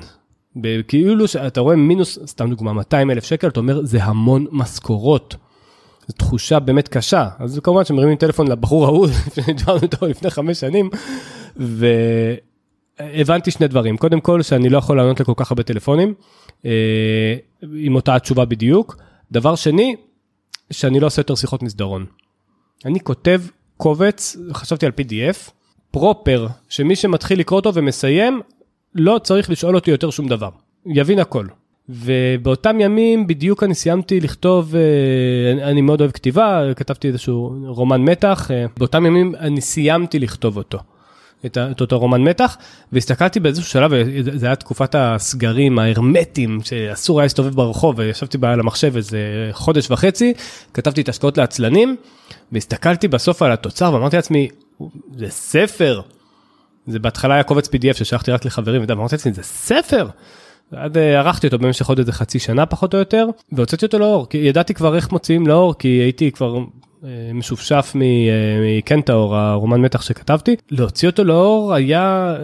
כאילו שאתה רואה מינוס, סתם דוגמה, 200 אלף שקל, אתה אומר, זה המון משכורות. זו תחושה באמת קשה. אז כמובן שמרימים טלפון לבחור ההוא, שדיברנו איתו לפני חמש שנים, והבנתי שני דברים. קודם כל, שאני לא יכול לענות לכל כך הרבה טלפונים, אה, עם אותה התשובה בדיוק. דבר שני, שאני לא עושה יותר שיחות מסדרון. אני כותב קובץ, חשבתי על PDF, פרופר, שמי שמתחיל לקרוא אותו ומסיים, לא צריך לשאול אותי יותר שום דבר. יבין הכל. ובאותם ימים בדיוק אני סיימתי לכתוב, אה, אני מאוד אוהב כתיבה, כתבתי איזשהו רומן מתח, אה, באותם ימים אני סיימתי לכתוב אותו. את, את אותו רומן מתח, והסתכלתי באיזשהו שלב, זה היה תקופת הסגרים ההרמטיים, שאסור היה להסתובב ברחוב, וישבתי על המחשב איזה חודש וחצי, כתבתי את השקעות לעצלנים, והסתכלתי בסוף על התוצר ואמרתי לעצמי, זה ספר. זה בהתחלה היה קובץ pdf ששלחתי רק לחברים, ואמרתי לעצמי, זה ספר. עד אה, ערכתי אותו במשך עוד איזה חצי שנה פחות או יותר, והוצאתי אותו לאור, כי ידעתי כבר איך מוציאים לאור, כי הייתי כבר אה, משופשף אה, מקנטאור, הרומן מתח שכתבתי. להוציא אותו לאור היה,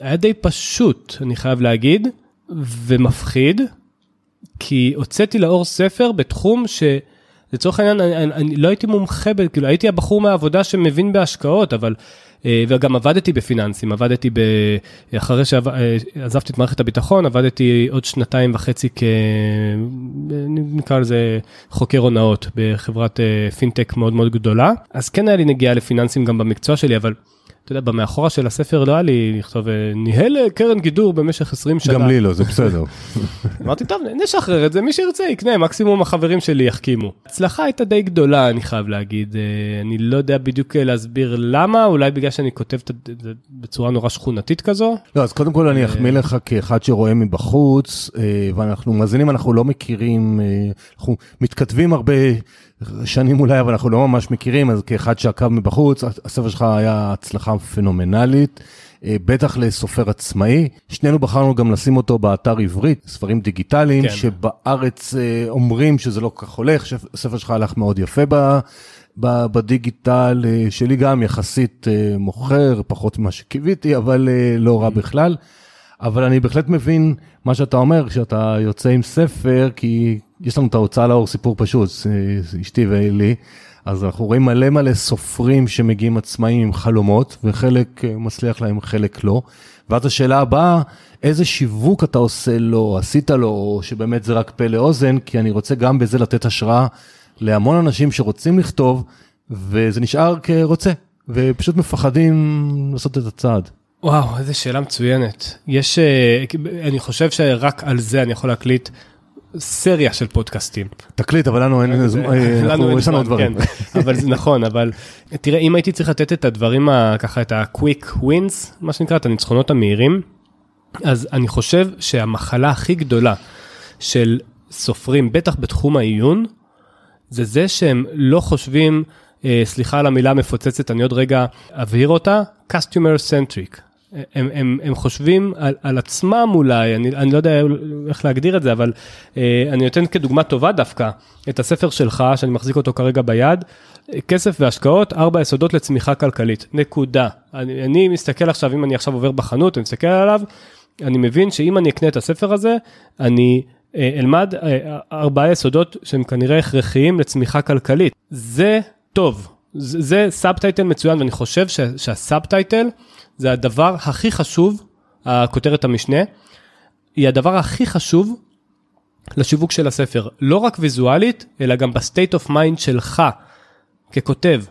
היה די פשוט, אני חייב להגיד, ומפחיד, כי הוצאתי לאור ספר בתחום ש... לצורך העניין, אני, אני, אני לא הייתי מומחה, כאילו הייתי הבחור מהעבודה שמבין בהשקעות, אבל, אה, וגם עבדתי בפיננסים, עבדתי ב... אחרי שעזבתי את מערכת הביטחון, עבדתי עוד שנתיים וחצי כ... נקרא לזה חוקר הונאות בחברת אה, פינטק מאוד מאוד גדולה, אז כן היה לי נגיעה לפיננסים גם במקצוע שלי, אבל אתה יודע, במאחורה של הספר לא היה לי לכתוב, אה, ניהל אה, קרן גידור במשך 20 שנה. גם לי לא, זה בסדר. אמרתי, טוב, נשחרר את זה, מי שירצה יקנה, מקסימום החברים שלי יחכימו. ההצלחה הייתה די גדולה, אני חייב להגיד. אה, אני לא יודע בדיוק להסביר למה, אולי בגלל שאני כותב את זה בצורה נורא שכונתית כזו. לא, אז קודם כל אני אחמיא לך כאחד שרואה מבחוץ, ואנחנו מאזינים, אנחנו לא מכירים, אנחנו מתכתבים הרבה שנים אולי, אבל אנחנו לא ממש מכירים, אז כאחד שעקב מבחוץ, הספר שלך היה הצלחה פנומנלית, אה, בטח לסופר עצמאי. שנינו בחרנו גם לשים אותו באתר עברית, ספרים דיגיטליים, כן. שבארץ אה, אומרים שזה לא כל כך הולך, הספר שלך הלך מאוד יפה ב... בדיגיטל אה, שלי גם יחסית מוכר, פחות ממה שקיוויתי, אבל לא רע mm. בכלל. אבל אני בהחלט מבין מה שאתה אומר כשאתה יוצא עם ספר, כי יש לנו את ההוצאה לאור סיפור פשוט, אשתי ולי, אז אנחנו רואים מלא מלא סופרים שמגיעים עצמאים עם חלומות, וחלק אה, מצליח להם, חלק לא. ואז השאלה הבאה, איזה שיווק אתה עושה לו, עשית לו, או שבאמת זה רק פה לאוזן, כי אני רוצה גם בזה לתת השראה להמון אנשים שרוצים לכתוב, וזה נשאר כרוצה, ופשוט מפחדים לעשות את הצעד. וואו, איזה שאלה מצוינת. יש, אה, אני חושב שרק על זה אני יכול להקליט סריה של פודקאסטים. תקליט, אבל לנו אין זמן, אה, יש לנו דברים. כן, אבל זה נכון, אבל תראה, אם הייתי צריך לתת את הדברים, ככה את ה-quick wins, מה שנקרא, את הניצחונות המהירים, אז אני חושב שהמחלה הכי גדולה של סופרים, בטח בתחום העיון, זה זה שהם לא חושבים, אה, סליחה על המילה המפוצצת, אני עוד רגע אבהיר אותה, customer centric. הם, הם, הם חושבים על, על עצמם אולי, אני, אני לא יודע איך להגדיר את זה, אבל אה, אני נותן כדוגמה טובה דווקא את הספר שלך, שאני מחזיק אותו כרגע ביד, כסף והשקעות, ארבע יסודות לצמיחה כלכלית, נקודה. אני, אני מסתכל עכשיו, אם אני עכשיו עובר בחנות, אני מסתכל עליו, אני מבין שאם אני אקנה את הספר הזה, אני אה, אלמד אה, ארבעה יסודות שהם כנראה הכרחיים לצמיחה כלכלית. זה טוב, זה, זה subtitle מצוין, ואני חושב שה, שה subtitle זה הדבר הכי חשוב, הכותרת המשנה, היא הדבר הכי חשוב לשיווק של הספר, לא רק ויזואלית, אלא גם ב state of mind שלך ככותב.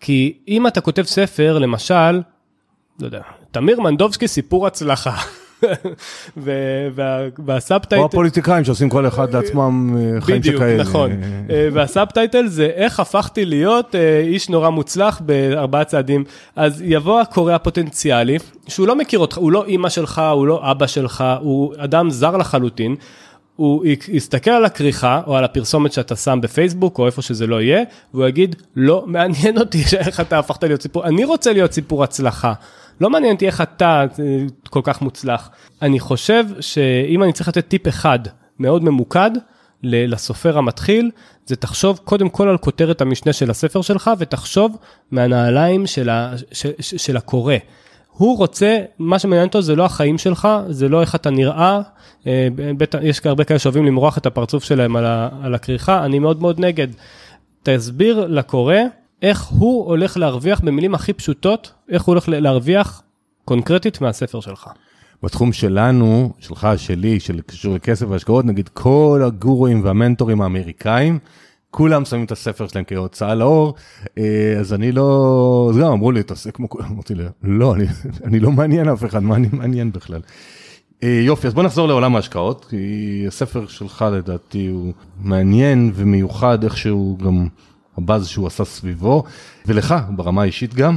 כי אם אתה כותב ספר, למשל, לא יודע, תמיר מנדובסקי סיפור הצלחה. וה subtitle... או הפוליטיקאים שעושים כל אחד לעצמם אה, חיים שכאלה. בדיוק, נכון. אה, וה subtitle זה איך הפכתי להיות אה, איש נורא מוצלח בארבעה צעדים. אז יבוא הקורא הפוטנציאלי, שהוא לא מכיר אותך, הוא לא אימא שלך, הוא לא אבא שלך, הוא אדם זר לחלוטין. הוא יסתכל על הכריכה או על הפרסומת שאתה שם בפייסבוק או איפה שזה לא יהיה, והוא יגיד, לא מעניין אותי איך אתה הפכת להיות סיפור, אני רוצה להיות סיפור הצלחה. לא מעניין אותי איך אתה אה, כל כך מוצלח. אני חושב שאם אני צריך לתת טיפ אחד מאוד ממוקד לסופר המתחיל, זה תחשוב קודם כל על כותרת המשנה של הספר שלך ותחשוב מהנעליים של, ה, של, של הקורא. הוא רוצה, מה שמעניין אותו זה לא החיים שלך, זה לא איך אתה נראה, אה, יש הרבה כאלה שאוהבים למרוח את הפרצוף שלהם על הכריכה, אני מאוד מאוד נגד. תסביר לקורא איך הוא הולך להרוויח במילים הכי פשוטות, איך הוא הולך להרוויח קונקרטית מהספר שלך. בתחום שלנו, שלך, שלי, של קשור לכסף והשקעות, נגיד כל הגורואים והמנטורים האמריקאים, כולם שמים את הספר שלהם כהוצאה לאור, אה, אז אני לא, אז גם אמרו לי, תעשה כמו כולם, אמרתי לי, לא, אני, אני לא מעניין אף אחד, מה אני מעניין בכלל? אה, יופי, אז בוא נחזור לעולם ההשקעות, כי הספר שלך לדעתי הוא מעניין ומיוחד, איכשהו גם הבאז שהוא עשה סביבו, ולך ברמה האישית גם.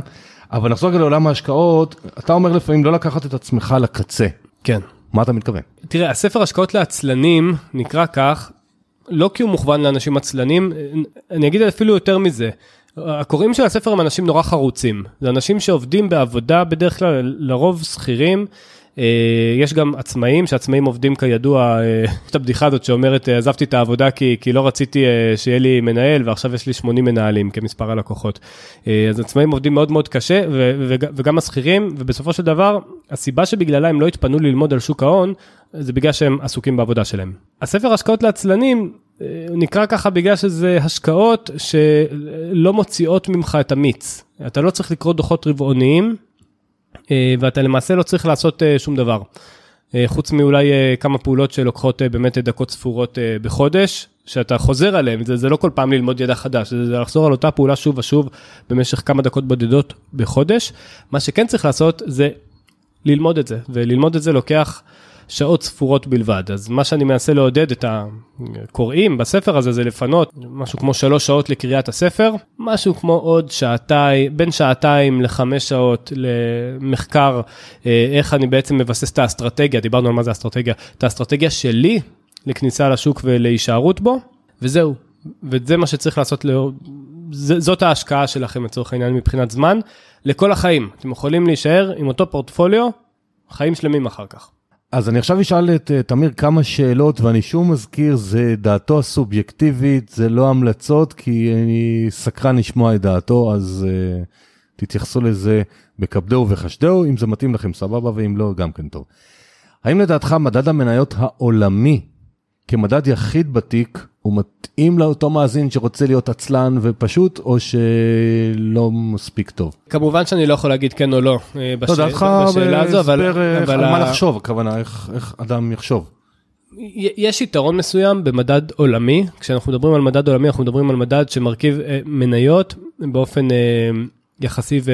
אבל נחזור רגע לעולם ההשקעות, אתה אומר לפעמים לא לקחת את עצמך לקצה. כן. מה אתה מתכוון? תראה, הספר השקעות לעצלנים נקרא כך, לא כי הוא מוכוון לאנשים עצלנים, אני אגיד אפילו יותר מזה. הקוראים של הספר הם אנשים נורא חרוצים. זה אנשים שעובדים בעבודה, בדרך כלל לרוב שכירים, יש גם עצמאים, שעצמאים עובדים כידוע, אה, יש את הבדיחה הזאת שאומרת, אה, עזבתי את העבודה כי, כי לא רציתי שיהיה לי מנהל, ועכשיו יש לי 80 מנהלים כמספר הלקוחות. אז עצמאים עובדים מאוד מאוד קשה, וגם השכירים, ובסופו של דבר, הסיבה שבגללה הם לא התפנו ללמוד על שוק ההון, זה בגלל שהם עסוקים בעבודה שלהם. הספר השקעות לעצלנים, נקרא ככה בגלל שזה השקעות שלא מוציאות ממך את המיץ. אתה לא צריך לקרוא דוחות רבעוניים, אה, ואתה למעשה לא צריך לעשות אה, שום דבר. אה, חוץ מאולי כמה פעולות שלוקחות באמת דקות ספורות בחודש, שאתה חוזר עליהן, זה, זה לא כל פעם ללמוד ידע חדש, זה, זה לחזור על אותה פעולה שוב ושוב במשך כמה דקות בודדות בחודש. מה שכן צריך לעשות זה ללמוד את זה, וללמוד את זה לוקח שעות ספורות בלבד. אז מה שאני מנסה לעודד את הקוראים בספר הזה זה לפנות משהו כמו שלוש שעות לקריאת הספר, משהו כמו עוד שעתיים, בין שעתיים לחמש שעות למחקר אה, איך אני בעצם מבסס את האסטרטגיה, דיברנו על מה זה אסטרטגיה, את האסטרטגיה שלי לכניסה לשוק ולהישארות בו, וזהו. וזה מה שצריך לעשות, לא... זאת ההשקעה שלכם לצורך העניין מבחינת זמן, לכל החיים. אתם יכולים להישאר עם אותו פורטפוליו, חיים שלמים אחר כך. אז אני עכשיו אשאל את uh, תמיר כמה שאלות, ואני שוב מזכיר, זה דעתו הסובייקטיבית, זה לא המלצות, כי אני סקרן לשמוע את דעתו, אז uh, תתייחסו לזה בכבדו ובחשדו, אם זה מתאים לכם סבבה, ואם לא, גם כן טוב. האם לדעתך מדד המניות העולמי כמדד יחיד בתיק, הוא מתאים לאותו מאזין שרוצה להיות עצלן ופשוט, או שלא מספיק טוב? כמובן שאני לא יכול להגיד כן או לא אה, בש... דעתך בשאלה הזו, אבל... אבל... על מה לחשוב, הכוונה, איך, איך אדם יחשוב. יש יתרון מסוים במדד עולמי, כשאנחנו מדברים על מדד עולמי, אנחנו מדברים על מדד שמרכיב אה, מניות באופן אה, יחסי ו...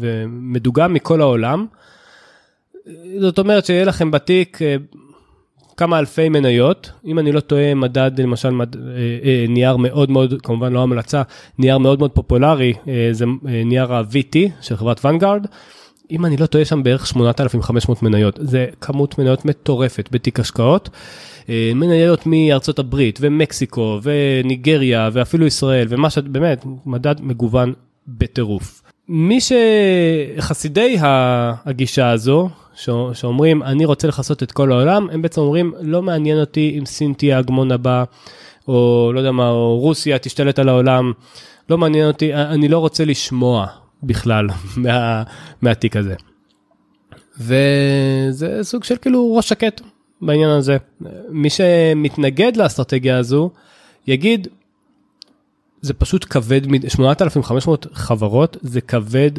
ומדוגם מכל העולם. זאת אומרת שיהיה לכם בתיק כמה אלפי מניות, אם אני לא טועה מדד למשל מד, אה, אה, נייר מאוד מאוד, כמובן לא המלצה, נייר מאוד מאוד פופולרי, אה, זה אה, נייר ה-VT של חברת ונגארד, אם אני לא טועה שם בערך 8,500 מניות, זה כמות מניות מטורפת בתיק השקעות. אה, מניות מארצות הברית ומקסיקו וניגריה ואפילו ישראל ומה שאת באמת מדד מגוון בטירוף. מי שחסידי הגישה הזו שאומרים אני רוצה לכסות את כל העולם הם בעצם אומרים לא מעניין אותי אם סין תהיה ההגמון הבא או לא יודע מה או רוסיה תשתלט על העולם לא מעניין אותי אני לא רוצה לשמוע בכלל מה, מהתיק הזה. וזה סוג של כאילו ראש שקט בעניין הזה. מי שמתנגד לאסטרטגיה הזו, יגיד, זה פשוט כבד, 8,500 חברות זה כבד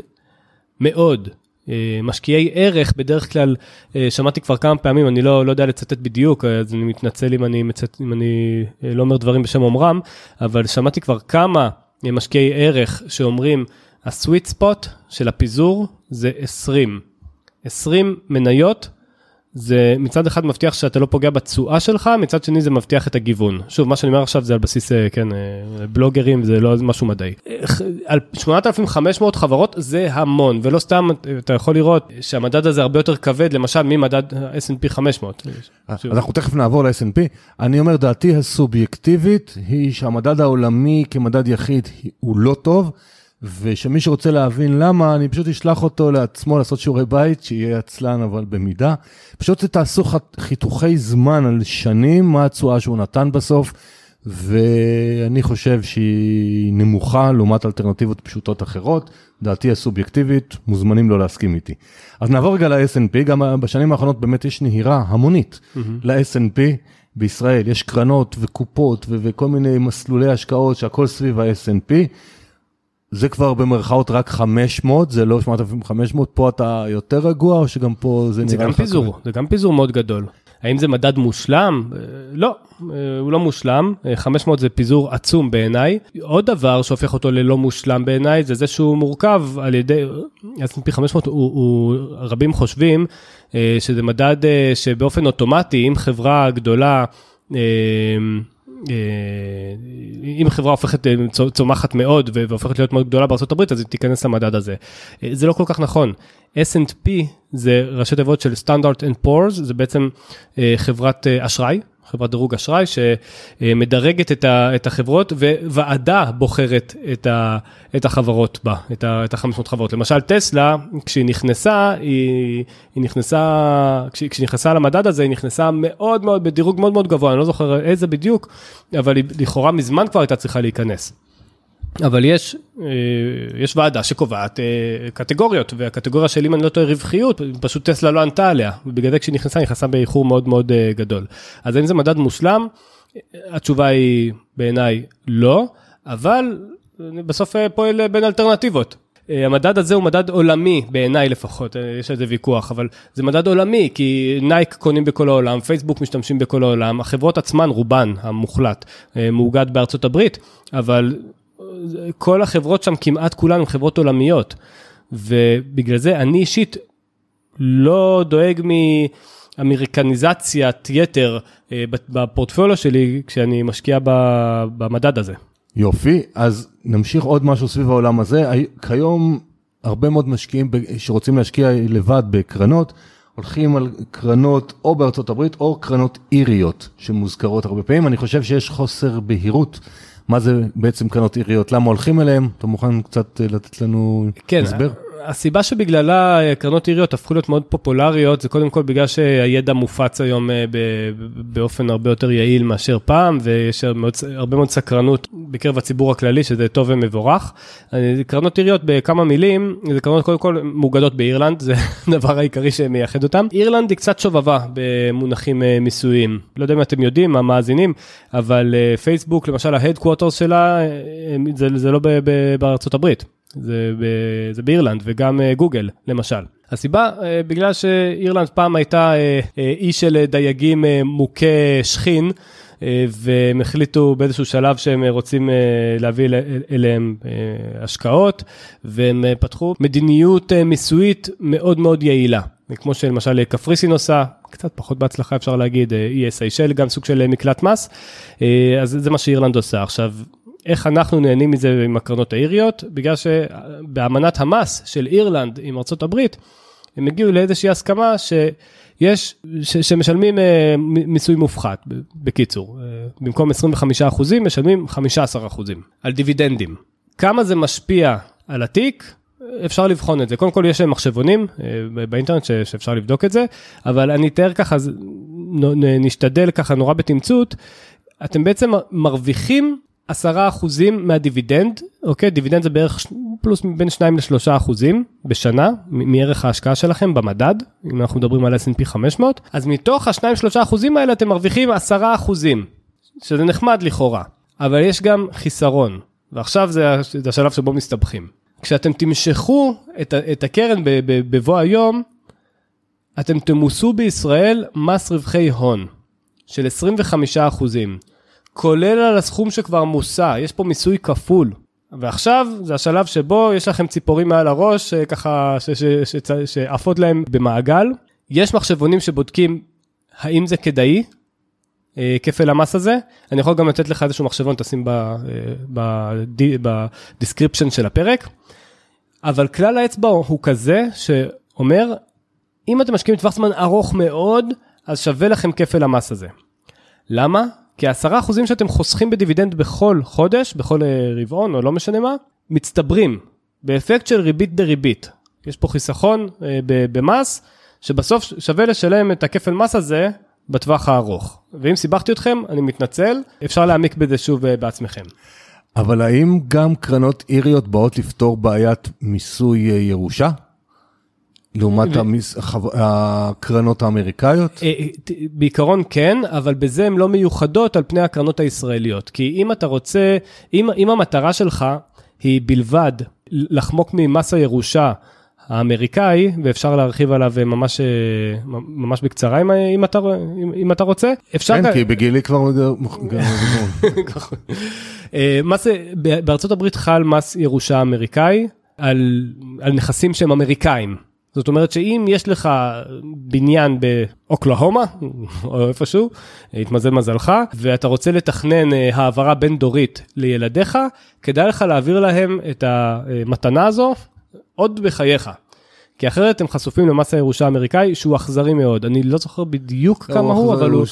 מאוד. אה, משקיעי ערך בדרך כלל אה, שמעתי כבר כמה פעמים אני לא, לא יודע לצטט בדיוק אז אני מתנצל אם אני, מצט... אם אני אה, לא אומר דברים בשם אומרם אבל שמעתי כבר כמה משקיעי ערך שאומרים הסוויט ספוט של הפיזור זה 20 20 מניות זה מצד אחד מבטיח שאתה לא פוגע בתשואה שלך, מצד שני זה מבטיח את הגיוון. שוב, מה שאני אומר עכשיו זה על בסיס, אה, כן, אה, בלוגרים, זה לא משהו מדעי. על 8,500 חברות זה המון, ולא סתם אתה יכול לראות שהמדד הזה הרבה יותר כבד, למשל ממדד S&P 500. אנחנו תכף נעבור ל-S&P. אני אומר, דעתי הסובייקטיבית היא שהמדד העולמי כמדד יחיד הוא לא טוב. ושמי שרוצה להבין למה, אני פשוט אשלח אותו לעצמו לעשות שיעורי בית, שיהיה עצלן אבל במידה. פשוט תעשו חיתוכי זמן על שנים, מה התשואה שהוא נתן בסוף, ואני חושב שהיא נמוכה לעומת אלטרנטיבות פשוטות אחרות. דעתי הסובייקטיבית, מוזמנים לא להסכים איתי. אז נעבור רגע ל-S&P, גם בשנים האחרונות באמת יש נהירה המונית mm-hmm. ל-S&P. בישראל יש קרנות וקופות וכל מיני מסלולי השקעות שהכל סביב ה-S&P. זה כבר במרכאות רק 500, זה לא 8,500, פה אתה יותר רגוע או שגם פה זה, זה נראה לך... זה גם פיזור, כזה? זה גם פיזור מאוד גדול. האם זה מדד מושלם? אה, לא, אה, הוא לא מושלם, 500 אה, זה פיזור עצום בעיניי. עוד דבר שהופך אותו ללא מושלם בעיניי זה זה שהוא מורכב על ידי, S&P 500 הוא, הוא, רבים חושבים שזה מדד שבאופן אוטומטי אם חברה גדולה אם חברה הופכת, אה, צומחת מאוד והופכת להיות מאוד גדולה בארה"ב אז היא תיכנס למדד הזה. אה, זה לא כל כך נכון. S&P זה ראשי תיבות של Standard and Poor's, זה בעצם חברת אשראי, חברת דירוג אשראי שמדרגת את, ה, את החברות וועדה בוחרת את, ה, את החברות בה, את, ה, את ה-500 חברות. למשל טסלה, כשהיא נכנסה, היא, היא נכנסה, כשהיא, כשהיא נכנסה למדד הזה, היא נכנסה מאוד מאוד, בדירוג מאוד מאוד גבוה, אני לא זוכר איזה בדיוק, אבל היא לכאורה מזמן כבר הייתה צריכה להיכנס. אבל יש, אה, יש ועדה שקובעת אה, קטגוריות, והקטגוריה של אם אני לא טועה רווחיות, פשוט טסלה לא ענתה עליה, ובגלל זה כשהיא נכנסה, נכנסה באיחור מאוד מאוד אה, גדול. אז האם זה מדד מושלם? התשובה היא בעיניי לא, אבל בסוף פועל בין אלטרנטיבות. המדד הזה הוא מדד עולמי בעיניי לפחות, יש על זה ויכוח, אבל זה מדד עולמי כי נייק קונים בכל העולם, פייסבוק משתמשים בכל העולם, החברות עצמן, רובן המוחלט, מאוגד בארצות הברית, אבל כל החברות שם, כמעט כולן, הן חברות עולמיות. ובגלל זה אני אישית לא דואג מאמריקניזציית יתר אה, בפורטפוליו שלי כשאני משקיע במדד הזה. יופי, אז נמשיך עוד משהו סביב העולם הזה. כיום הרבה מאוד משקיעים שרוצים להשקיע לבד בקרנות, הולכים על קרנות או בארצות הברית או קרנות איריות שמוזכרות הרבה פעמים. אני חושב שיש חוסר בהירות מה זה בעצם קרנות עיריות, למה הולכים אליהם? אתה מוכן קצת אה, לתת לנו כן, הסבר? הסיבה שבגללה אה, קרנות עיריות הפכו להיות מאוד פופולריות זה קודם כל בגלל שהידע מופץ היום אה, באופן הרבה יותר יעיל מאשר פעם ויש הרבה מאוד סקרנות בקרב הציבור הכללי שזה טוב ומבורך. קרנות עיריות בכמה מילים זה קרנות קודם כל מוגדות באירלנד זה הדבר העיקרי שמייחד אותם. אירלנד היא קצת שובבה במונחים מיסויים לא יודע אם אתם יודעים המאזינים אבל פייסבוק למשל ה headquarters שלה זה, זה לא בארצות הברית. זה, ב, זה באירלנד וגם אה, גוגל למשל. הסיבה אה, בגלל שאירלנד פעם הייתה אה, אי של דייגים מוכה שחין. והם החליטו באיזשהו שלב שהם רוצים להביא אליהם השקעות, והם פתחו מדיניות מיסויית מאוד מאוד יעילה. כמו שלמשל קפריסין עושה, קצת פחות בהצלחה אפשר להגיד, ESI של גם סוג של מקלט מס, אז זה מה שאירלנד עושה. עכשיו, איך אנחנו נהנים מזה עם הקרנות האיריות, בגלל שבאמנת המס של אירלנד עם הברית, הם הגיעו לאיזושהי הסכמה שיש, ש, שמשלמים אה, מיסוי מופחת, בקיצור, אה, במקום 25 אחוזים משלמים 15 אחוזים על דיבידנדים. כמה זה משפיע על התיק? אפשר לבחון את זה. קודם כל יש מחשבונים אה, באינטרנט ש, שאפשר לבדוק את זה, אבל אני אתאר ככה, נשתדל ככה נורא בתמצות, אתם בעצם מרוויחים 10% מהדיבידנד, אוקיי? דיבידנד זה בערך פלוס בין 2 ל-3 אחוזים בשנה מערך ההשקעה שלכם במדד, אם אנחנו מדברים על S&P 500, אז מתוך ה-2-3 אחוזים האלה אתם מרוויחים 10 אחוזים, שזה נחמד לכאורה, אבל יש גם חיסרון, ועכשיו זה, זה השלב שבו מסתבכים. כשאתם תמשכו את, את הקרן בבוא היום, אתם תמוסו בישראל מס רווחי הון של 25 אחוזים. כולל על הסכום שכבר מוסע, יש פה מיסוי כפול. ועכשיו זה השלב שבו יש לכם ציפורים מעל הראש, אה, ככה שעפות להם במעגל. יש מחשבונים שבודקים האם זה כדאי, אה, כפל המס הזה. אני יכול גם לתת לך איזשהו מחשבון, תשים ב description אה, של הפרק. אבל כלל האצבע הוא כזה שאומר, אם אתם משקיעים טווח זמן ארוך מאוד, אז שווה לכם כפל המס הזה. למה? כי העשרה אחוזים שאתם חוסכים בדיבידנד בכל חודש, בכל אה, רבעון או לא משנה מה, מצטברים באפקט של ריבית דריבית. יש פה חיסכון אה, במס, שבסוף שווה לשלם את הכפל מס הזה בטווח הארוך. ואם סיבכתי אתכם, אני מתנצל, אפשר להעמיק בזה שוב אה, בעצמכם. אבל האם גם קרנות איריות באות לפתור בעיית מיסוי ירושה? לעומת הקרנות האמריקאיות? אה, אה, בעיקרון כן, אבל בזה הן לא מיוחדות על פני הקרנות הישראליות. כי אם אתה רוצה, אם, אם המטרה שלך היא בלבד לחמוק ממס הירושה האמריקאי, ואפשר להרחיב עליו ממש, ממש בקצרה אם, אם, אתה, אם, אם אתה רוצה, אפשר... כן, כי בגילי כבר... אה, מס, בארצות הברית חל מס ירושה אמריקאי על, על נכסים שהם אמריקאים. זאת אומרת שאם יש לך בניין באוקלהומה, או איפשהו, התמזל מזלך, ואתה רוצה לתכנן אה, העברה בין דורית לילדיך, כדאי לך להעביר להם את המתנה הזו עוד בחייך. כי אחרת הם חשופים למס הירושה האמריקאי שהוא אכזרי מאוד. אני לא זוכר בדיוק לא, כמה הוא, אבל הוא...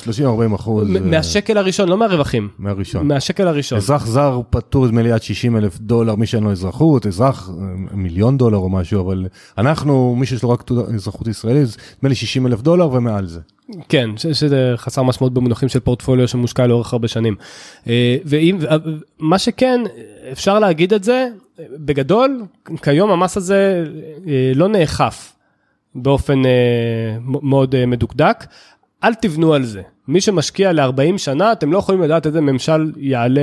30-40 אחוז. אה, מהשקל הראשון, לא מהרווחים. מהראשון. מהשקל הראשון. אזרח זר פטור לי עד 60 אלף דולר, מי שאין לו אזרחות, אזרח אה, מיליון דולר או משהו, אבל אנחנו, מי שיש לו רק אזרחות ישראלית, נדמה לי 60 אלף דולר ומעל זה. כן, שזה חסר משמעות במונחים של פורטפוליו שמושקע לאורך הרבה שנים. אה, ואם, מה שכן, אפשר להגיד את זה, בגדול, כיום המס הזה אה, לא נאכף באופן אה, מאוד מדוקדק. אל תבנו על זה. מי שמשקיע ל-40 שנה, אתם לא יכולים לדעת איזה ממשל יעלה,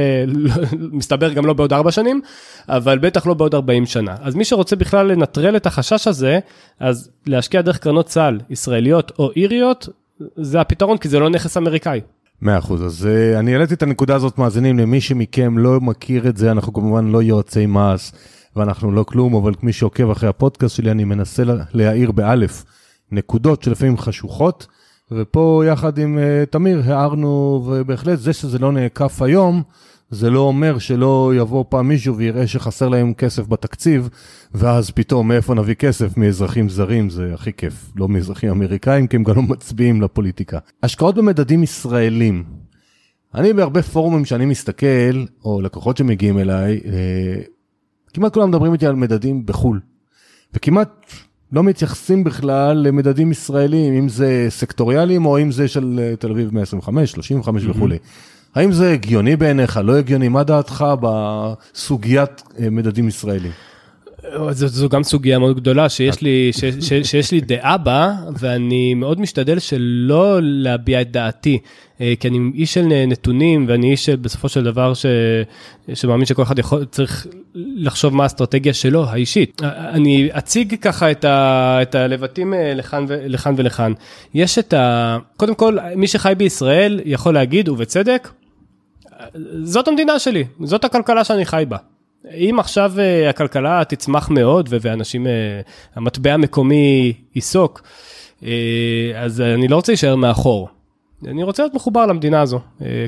מסתבר גם לא בעוד 4 שנים, אבל בטח לא בעוד 40 שנה. אז מי שרוצה בכלל לנטרל את החשש הזה, אז להשקיע דרך קרנות צה"ל, ישראליות או איריות, זה הפתרון, כי זה לא נכס אמריקאי. מאה אחוז, אז uh, אני העליתי את הנקודה הזאת מאזינים למי שמכם לא מכיר את זה, אנחנו כמובן לא יועצי מס ואנחנו לא כלום, אבל מי שעוקב אחרי הפודקאסט שלי, אני מנסה להעיר באלף נקודות שלפעמים חשוכות, ופה יחד עם uh, תמיר הערנו, ובהחלט זה שזה לא נעקף היום, זה לא אומר שלא יבוא פעם מישהו ויראה שחסר להם כסף בתקציב, ואז פתאום מאיפה נביא כסף? מאזרחים זרים, זה הכי כיף, לא מאזרחים אמריקאים, כי הם גם לא מצביעים לפוליטיקה. השקעות במדדים ישראלים. אני בהרבה פורומים שאני מסתכל, או לקוחות שמגיעים אליי, אה, כמעט כולם מדברים איתי על מדדים בחו"ל. וכמעט לא מתייחסים בכלל למדדים ישראלים, אם זה סקטוריאליים או אם זה של אה, תל אביב 125, 35 mm-hmm. האם זה הגיוני בעיניך, לא הגיוני? מה דעתך בסוגיית אה, מדדים ישראלים? זו, זו גם סוגיה מאוד גדולה שיש לי, ש, ש, שיש לי דעה בה, ואני מאוד משתדל שלא להביע את דעתי, אה, כי אני איש של נתונים, ואני איש בסופו של דבר ש, שמאמין שכל אחד יכול, צריך לחשוב מה האסטרטגיה שלו, האישית. אני אציג ככה את, ה, את הלבטים אה, לכאן, ו, לכאן ולכאן. יש את ה... קודם כל, מי שחי בישראל יכול להגיד, ובצדק, זאת המדינה שלי, זאת הכלכלה שאני חי בה. אם עכשיו uh, הכלכלה תצמח מאוד ואנשים, uh, המטבע המקומי ייסוק, uh, אז אני לא רוצה להישאר מאחור. אני רוצה להיות מחובר למדינה הזו,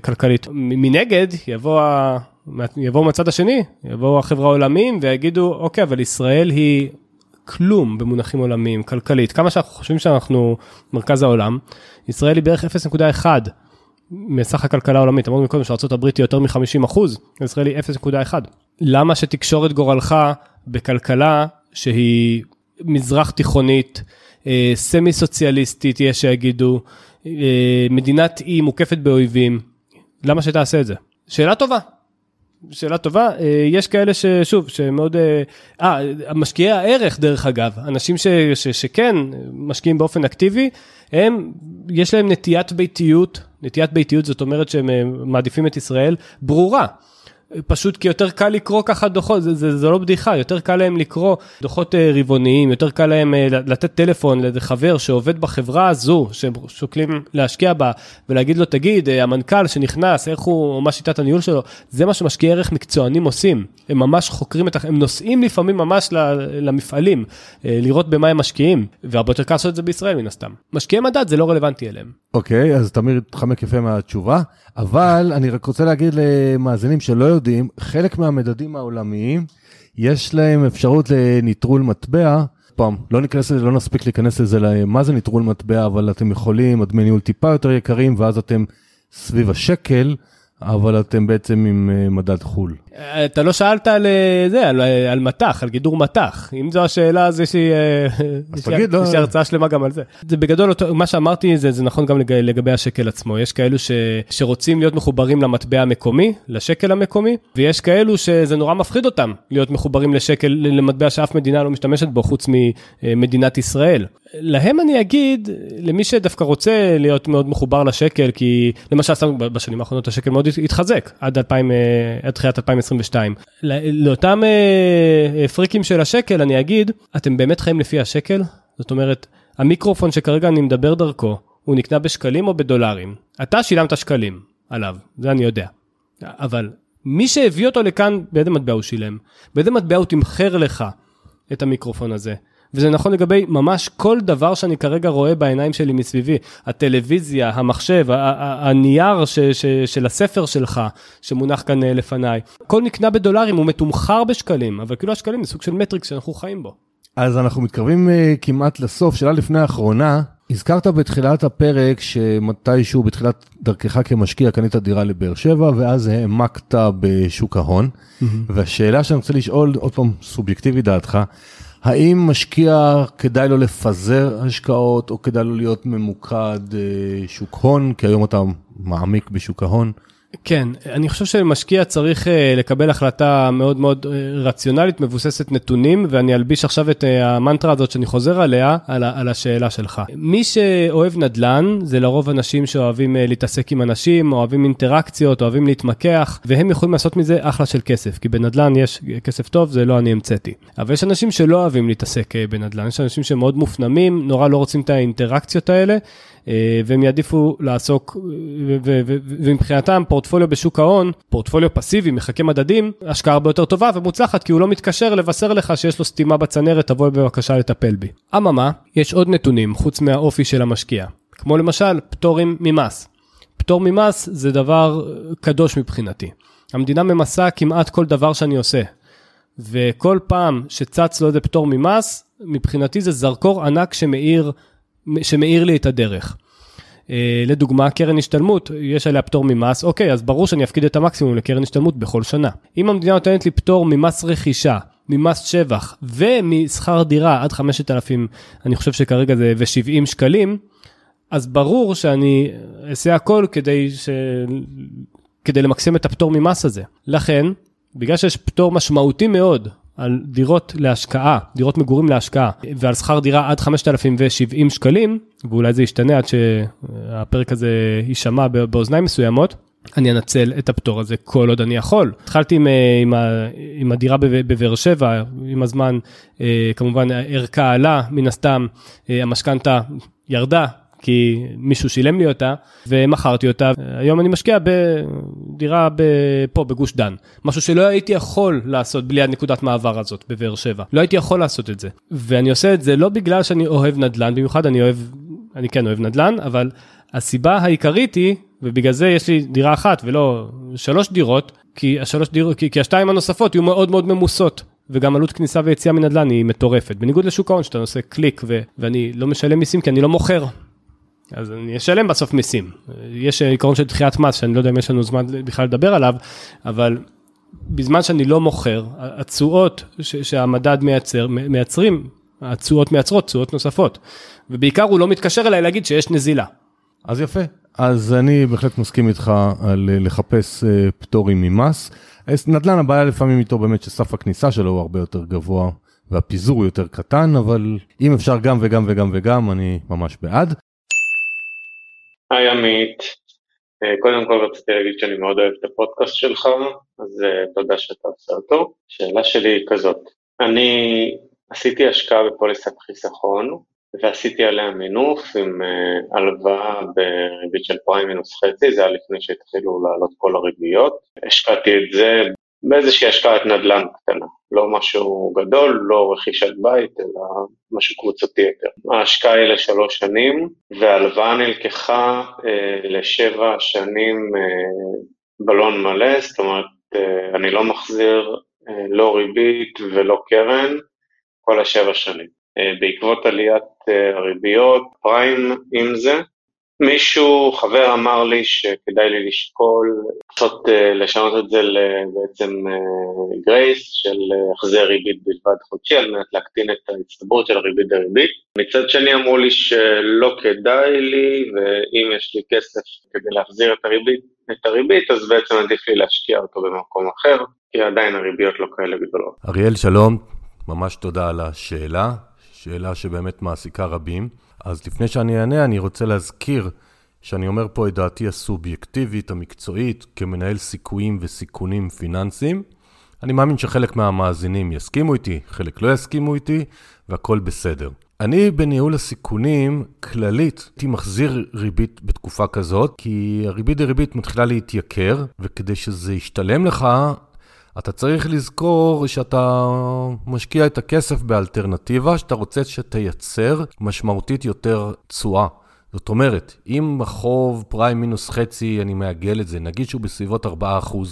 כלכלית. מנגד, יבוא יבואו מהצד השני, יבואו החברה העולמיים ויגידו, אוקיי, אבל ישראל היא כלום במונחים עולמיים, כלכלית. כמה שאנחנו חושבים שאנחנו מרכז העולם, ישראל היא בערך 0.1 מסך הכלכלה העולמית. אמרנו קודם שארה"ב היא יותר מ-50 אחוז, ישראל היא 0.1. למה שתקשור את גורלך בכלכלה שהיא מזרח תיכונית, אה, סמי סוציאליסטית, יש שיגידו, אה, מדינת אי מוקפת באויבים, למה שתעשה את זה? שאלה טובה. שאלה טובה, אה, יש כאלה ששוב, שמאוד, אה משקיעי הערך דרך אגב, אנשים ש, ש, שכן משקיעים באופן אקטיבי, הם, יש להם נטיית ביתיות, נטיית ביתיות זאת אומרת שהם אה, מעדיפים את ישראל, ברורה. פשוט כי יותר קל לקרוא ככה דוחות, זה, זה, זה לא בדיחה, יותר קל להם לקרוא דוחות אה, רבעוניים, יותר קל להם אה, לתת טלפון לחבר שעובד בחברה הזו, שהם שוקלים להשקיע בה, ולהגיד לו, תגיד, אה, המנכ"ל שנכנס, איך הוא, מה שיטת הניהול שלו, זה מה שמשקיעי ערך מקצוענים עושים. הם ממש חוקרים את, הם נוסעים לפעמים ממש למפעלים, לראות במה הם משקיעים, והרבה יותר קל לעשות את זה בישראל מן הסתם. משקיעי מדד זה לא רלוונטי אליהם. אוקיי, okay, אז תמיר התחמק יפה מהתשובה, אבל אני רק רוצה להגיד למאזינים שלא יודעים, יודעים, חלק מהמדדים העולמיים, יש להם אפשרות לניטרול מטבע. פעם, לא ניכנס לזה, לא נספיק להיכנס לזה, מה זה ניטרול מטבע, אבל אתם יכולים, הדמי ניהול טיפה יותר יקרים, ואז אתם סביב השקל. אבל אתם בעצם עם אה, מדד חו"ל. אתה לא שאלת על אה, זה, על, אה, על מטח, על גידור מטח. אם זו השאלה, אז יש לי, יש לי לא... הרצאה שלמה גם על זה. זה בגדול, מה שאמרתי, זה, זה נכון גם לגבי, לגבי השקל עצמו. יש כאלו ש, שרוצים להיות מחוברים למטבע המקומי, לשקל המקומי, ויש כאלו שזה נורא מפחיד אותם להיות מחוברים לשקל, למטבע שאף מדינה לא משתמשת בו, חוץ ממדינת ישראל. להם אני אגיד, למי שדווקא רוצה להיות מאוד מחובר לשקל, כי למשל, בשנים האחרונות השקל מאוד התחזק, עד, 2000, אה, עד תחילת 2022. לאותם אה, אה, פריקים של השקל, אני אגיד, אתם באמת חיים לפי השקל? זאת אומרת, המיקרופון שכרגע אני מדבר דרכו, הוא נקנה בשקלים או בדולרים? אתה שילמת שקלים עליו, זה אני יודע. אבל מי שהביא אותו לכאן, באיזה מטבע הוא שילם? באיזה מטבע הוא תמחר לך את המיקרופון הזה? וזה נכון לגבי ממש כל דבר שאני כרגע רואה בעיניים שלי מסביבי. הטלוויזיה, המחשב, הנייר ש, ש, של הספר שלך, שמונח כאן אה, לפניי. הכל נקנה בדולרים, הוא מתומחר בשקלים, אבל כאילו השקלים זה סוג של מטריקס שאנחנו חיים בו. אז אנחנו מתקרבים uh, כמעט לסוף, שאלה לפני האחרונה. הזכרת בתחילת הפרק שמתישהו בתחילת דרכך כמשקיע קנית דירה לבאר שבע ואז העמקת בשוק ההון. Mm-hmm. והשאלה שאני רוצה לשאול, עוד פעם סובייקטיבי דעתך, האם משקיע כדאי לו לפזר השקעות או כדאי לו להיות ממוקד אה, שוק הון, כי היום אתה מעמיק בשוק ההון? כן, אני חושב שמשקיע צריך אה, לקבל החלטה מאוד מאוד אה, רציונלית, מבוססת נתונים, ואני אלביש עכשיו את אה, המנטרה הזאת שאני חוזר עליה, על, על השאלה שלך. מי שאוהב נדל"ן, זה לרוב אנשים שאוהבים להתעסק עם אנשים, אוהבים אינטראקציות, אוהבים להתמקח, והם יכולים לעשות מזה אחלה של כסף, כי בנדל"ן יש כסף טוב, זה לא אני המצאתי. אבל יש אנשים שלא אוהבים להתעסק בנדל"ן, יש אנשים שמאוד מופנמים, נורא לא רוצים את האינטראקציות האלה. אה, והם יעדיפו לעסוק, ומבחינתם פורטפוליו בשוק ההון, פורטפוליו פסיבי, מחכה מדדים, השקעה הרבה יותר טובה ומוצלחת, כי הוא לא מתקשר לבשר לך שיש לו סתימה בצנרת, תבוא בבקשה לטפל בי. אממה, יש עוד נתונים חוץ מהאופי של המשקיע, כמו למשל פטורים ממס. פטור ממס זה דבר קדוש מבחינתי. המדינה ממסה כמעט כל דבר שאני עושה. וכל פעם שצץ לו איזה פטור ממס, מבחינתי זה זרקור ענק שמאיר שמאיר לי את הדרך. Uh, לדוגמה, קרן השתלמות, יש עליה פטור ממס, אוקיי, אז ברור שאני אפקיד את המקסימום לקרן השתלמות בכל שנה. אם המדינה נותנת לי פטור ממס רכישה, ממס שבח ומשכר דירה עד 5,000, אני חושב שכרגע זה ו-70 שקלים, אז ברור שאני אעשה הכל כדי, ש... כדי למקסם את הפטור ממס הזה. לכן, בגלל שיש פטור משמעותי מאוד על דירות להשקעה, דירות מגורים להשקעה, ועל שכר דירה עד 5,070 שקלים, ואולי זה ישתנה עד שהפרק הזה יישמע באוזניים מסוימות, אני אנצל את הפטור הזה כל עוד אני יכול. התחלתי עם, אה, עם, עם הדירה בבאר שבע, עם הזמן אה, כמובן ערכה עלה, מן הסתם אה, המשכנתה ירדה, כי מישהו שילם לי אותה, ומכרתי אותה. היום אני משקיע בדירה פה, בגוש דן. משהו שלא הייתי יכול לעשות בלי הנקודת מעבר הזאת בבאר שבע. לא הייתי יכול לעשות את זה. ואני עושה את זה לא בגלל שאני אוהב נדל"ן, במיוחד אני אוהב, אני כן אוהב נדל"ן, אבל הסיבה העיקרית היא, ובגלל זה יש לי דירה אחת ולא שלוש דירות, כי השלוש דירות, כי, כי השתיים הנוספות יהיו מאוד מאוד ממוסות. וגם עלות כניסה ויציאה מנדל"ן היא מטורפת. בניגוד לשוק ההון שאתה עושה קליק ו- ואני לא משלם מיסים כי אני לא מוכר. אז אני אשלם בסוף מיסים. יש עיקרון של דחיית מס שאני לא יודע אם יש לנו זמן בכלל לדבר עליו, אבל בזמן שאני לא מוכר, התשואות שהמדד מייצר, מייצרים, התשואות מייצרות תשואות נוספות. ובעיקר הוא לא מתקשר אליי להגיד שיש נזילה. אז יפה. אז אני בהחלט מסכים איתך על לחפש אה, פטורים ממס. נדל"ן הבעיה לפעמים איתו באמת שסף הכניסה שלו הוא הרבה יותר גבוה והפיזור יותר קטן, אבל אם אפשר גם וגם וגם וגם, אני ממש בעד. היי עמית, אה, קודם כל רציתי להגיד שאני מאוד אוהב את הפודקאסט שלך, אז uh, תודה שאתה עושה אותו. השאלה שלי היא כזאת, אני עשיתי השקעה בפוליסת חיסכון, ועשיתי עליה מינוף עם uh, הלוואה בריבית של פריים מינוס חצי, זה היה לפני שהתחילו לעלות כל הריביות. השקעתי את זה באיזושהי השקעת נדל"ן קטנה, לא משהו גדול, לא רכישת בית, אלא משהו קבוצתי יותר. ההשקעה היא לשלוש שנים, וההלוואה נלקחה אה, לשבע שנים אה, בלון מלא, זאת אומרת, אה, אני לא מחזיר אה, לא ריבית ולא קרן כל השבע שנים. אה, בעקבות עליית אה, הריביות, פריים עם זה, מישהו, חבר אמר לי שכדאי לי לשקול, לעשות, אה, לשנות את זה בעצם גרייס של החזר ריבית בלבד חודשי על מנת להקטין את ההצטברות של הריבית דריבית. מצד שני אמרו לי שלא כדאי לי ואם יש לי כסף כדי להחזיר את הריבית, את הריבית אז בעצם עדיף לי להשקיע אותו במקום אחר, כי עדיין הריביות לא כאלה גדולות. אריאל שלום, ממש תודה על השאלה, שאלה שבאמת מעסיקה רבים. אז לפני שאני אענה, אני רוצה להזכיר שאני אומר פה את דעתי הסובייקטיבית, המקצועית, כמנהל סיכויים וסיכונים פיננסיים. אני מאמין שחלק מהמאזינים יסכימו איתי, חלק לא יסכימו איתי, והכל בסדר. אני בניהול הסיכונים, כללית, הייתי מחזיר ריבית בתקופה כזאת, כי הריבית דריבית מתחילה להתייקר, וכדי שזה ישתלם לך, אתה צריך לזכור שאתה משקיע את הכסף באלטרנטיבה שאתה רוצה שתייצר משמעותית יותר תשואה. זאת אומרת, אם החוב פריים מינוס חצי, אני מעגל את זה, נגיד שהוא בסביבות 4%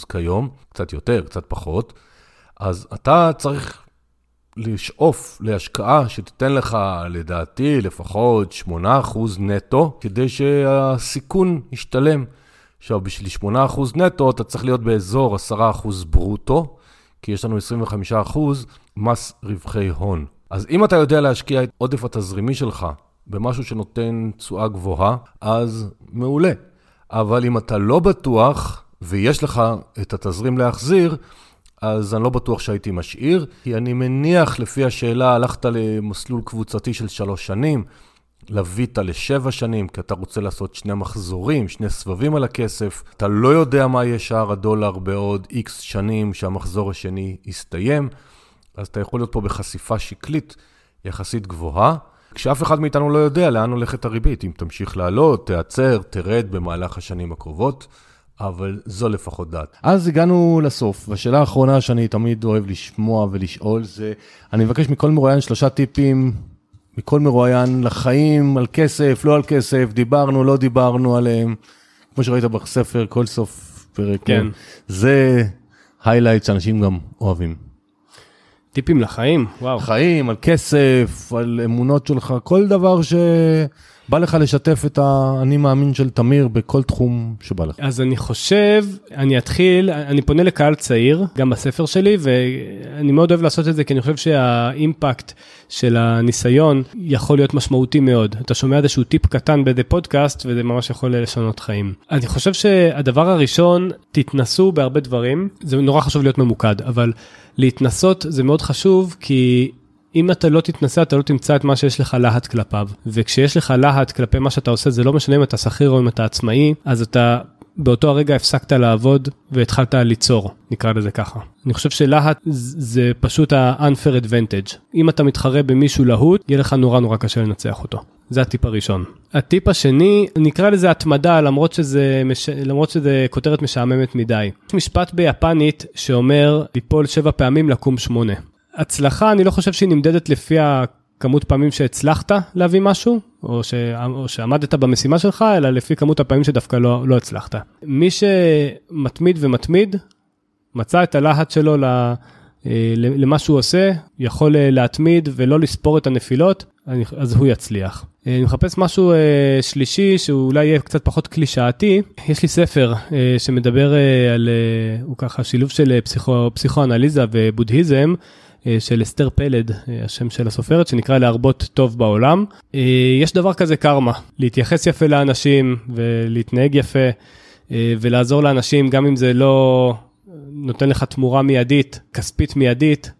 כיום, קצת יותר, קצת פחות, אז אתה צריך לשאוף להשקעה שתיתן לך, לדעתי, לפחות 8% נטו, כדי שהסיכון ישתלם. עכשיו, בשביל 8% נטו, אתה צריך להיות באזור 10% ברוטו, כי יש לנו 25% מס רווחי הון. אז אם אתה יודע להשקיע את עודף התזרימי שלך במשהו שנותן תשואה גבוהה, אז מעולה. אבל אם אתה לא בטוח, ויש לך את התזרים להחזיר, אז אני לא בטוח שהייתי משאיר, כי אני מניח, לפי השאלה, הלכת למסלול קבוצתי של שלוש שנים, לווית לשבע שנים, כי אתה רוצה לעשות שני מחזורים, שני סבבים על הכסף. אתה לא יודע מה יהיה שער הדולר בעוד איקס שנים שהמחזור השני יסתיים, אז אתה יכול להיות פה בחשיפה שקלית יחסית גבוהה. כשאף אחד מאיתנו לא יודע לאן הולכת הריבית, אם תמשיך לעלות, תיעצר, תרד במהלך השנים הקרובות, אבל זו לפחות דעת. אז הגענו לסוף, והשאלה האחרונה שאני תמיד אוהב לשמוע ולשאול זה, אני מבקש מכל מרואיין שלושה טיפים מכל מרואיין לחיים, על כסף, לא על כסף, דיברנו, לא דיברנו עליהם. כמו שראית בספר, כל סוף פרק. כן. זה היילייט שאנשים גם אוהבים. טיפים לחיים, וואו. חיים, על כסף, על אמונות שלך, כל דבר ש... בא לך לשתף את האני מאמין של תמיר בכל תחום שבא לך. אז אני חושב, אני אתחיל, אני פונה לקהל צעיר, גם בספר שלי, ואני מאוד אוהב לעשות את זה, כי אני חושב שהאימפקט של הניסיון יכול להיות משמעותי מאוד. אתה שומע איזשהו טיפ קטן באיזה פודקאסט, וזה ממש יכול לשנות חיים. אני חושב שהדבר הראשון, תתנסו בהרבה דברים, זה נורא חשוב להיות ממוקד, אבל להתנסות זה מאוד חשוב, כי אם אתה לא תתנסה, אתה לא תמצא את מה שיש לך להט כלפיו. וכשיש לך להט כלפי מה שאתה עושה, זה לא משנה אם אתה שכיר או אם אתה עצמאי, אז אתה באותו הרגע הפסקת לעבוד והתחלת ליצור, נקרא לזה ככה. אני חושב שלהט זה פשוט ה-unfair advantage. אם אתה מתחרה במישהו להוט, יהיה לך נורא נורא קשה לנצח אותו. זה הטיפ הראשון. הטיפ השני, נקרא לזה התמדה, למרות שזה, מש... למרות שזה כותרת משעממת מדי. יש משפט ביפנית שאומר, ליפול שבע פעמים, לקום שמונה. הצלחה, אני לא חושב שהיא נמדדת לפי הכמות פעמים שהצלחת להביא משהו, או, ש... או שעמדת במשימה שלך, אלא לפי כמות הפעמים שדווקא לא, לא הצלחת. מי שמתמיד ומתמיד, מצא את הלהט שלו למה שהוא עושה, יכול להתמיד ולא לספור את הנפילות, אז הוא יצליח. אני מחפש משהו שלישי שאולי יהיה קצת פחות קלישאתי. יש לי ספר שמדבר על, הוא ככה שילוב של פסיכו, פסיכואנליזה ובודהיזם. של אסתר פלד, השם של הסופרת, שנקרא להרבות טוב בעולם. יש דבר כזה קרמה, להתייחס יפה לאנשים ולהתנהג יפה ולעזור לאנשים, גם אם זה לא נותן לך תמורה מיידית, כספית מיידית,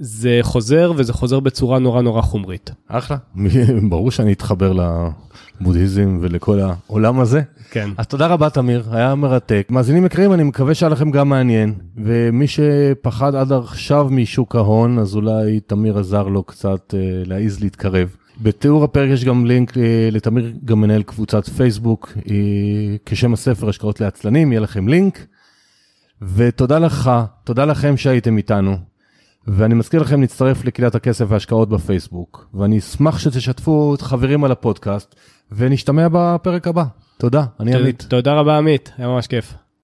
זה חוזר וזה חוזר בצורה נורא נורא חומרית. אחלה, ברור שאני אתחבר לבודהיזם ולכל העולם הזה. כן. אז תודה רבה תמיר, היה מרתק. מאזינים יקרים, אני מקווה שהיה לכם גם מעניין, ומי שפחד עד עכשיו משוק ההון, אז אולי תמיר עזר לו קצת אה, להעיז להתקרב. בתיאור הפרק יש גם לינק אה, לתמיר, גם מנהל קבוצת פייסבוק, אה, כשם הספר השקעות לעצלנים, יהיה לכם לינק. ותודה לך, תודה לכם שהייתם איתנו. ואני מזכיר לכם להצטרף לקהילת הכסף וההשקעות בפייסבוק, ואני אשמח שתשתפו את חברים על הפודקאסט, ונשתמע בפרק הבא. תודה, אני עמית. תודה רבה עמית, היה ממש כיף.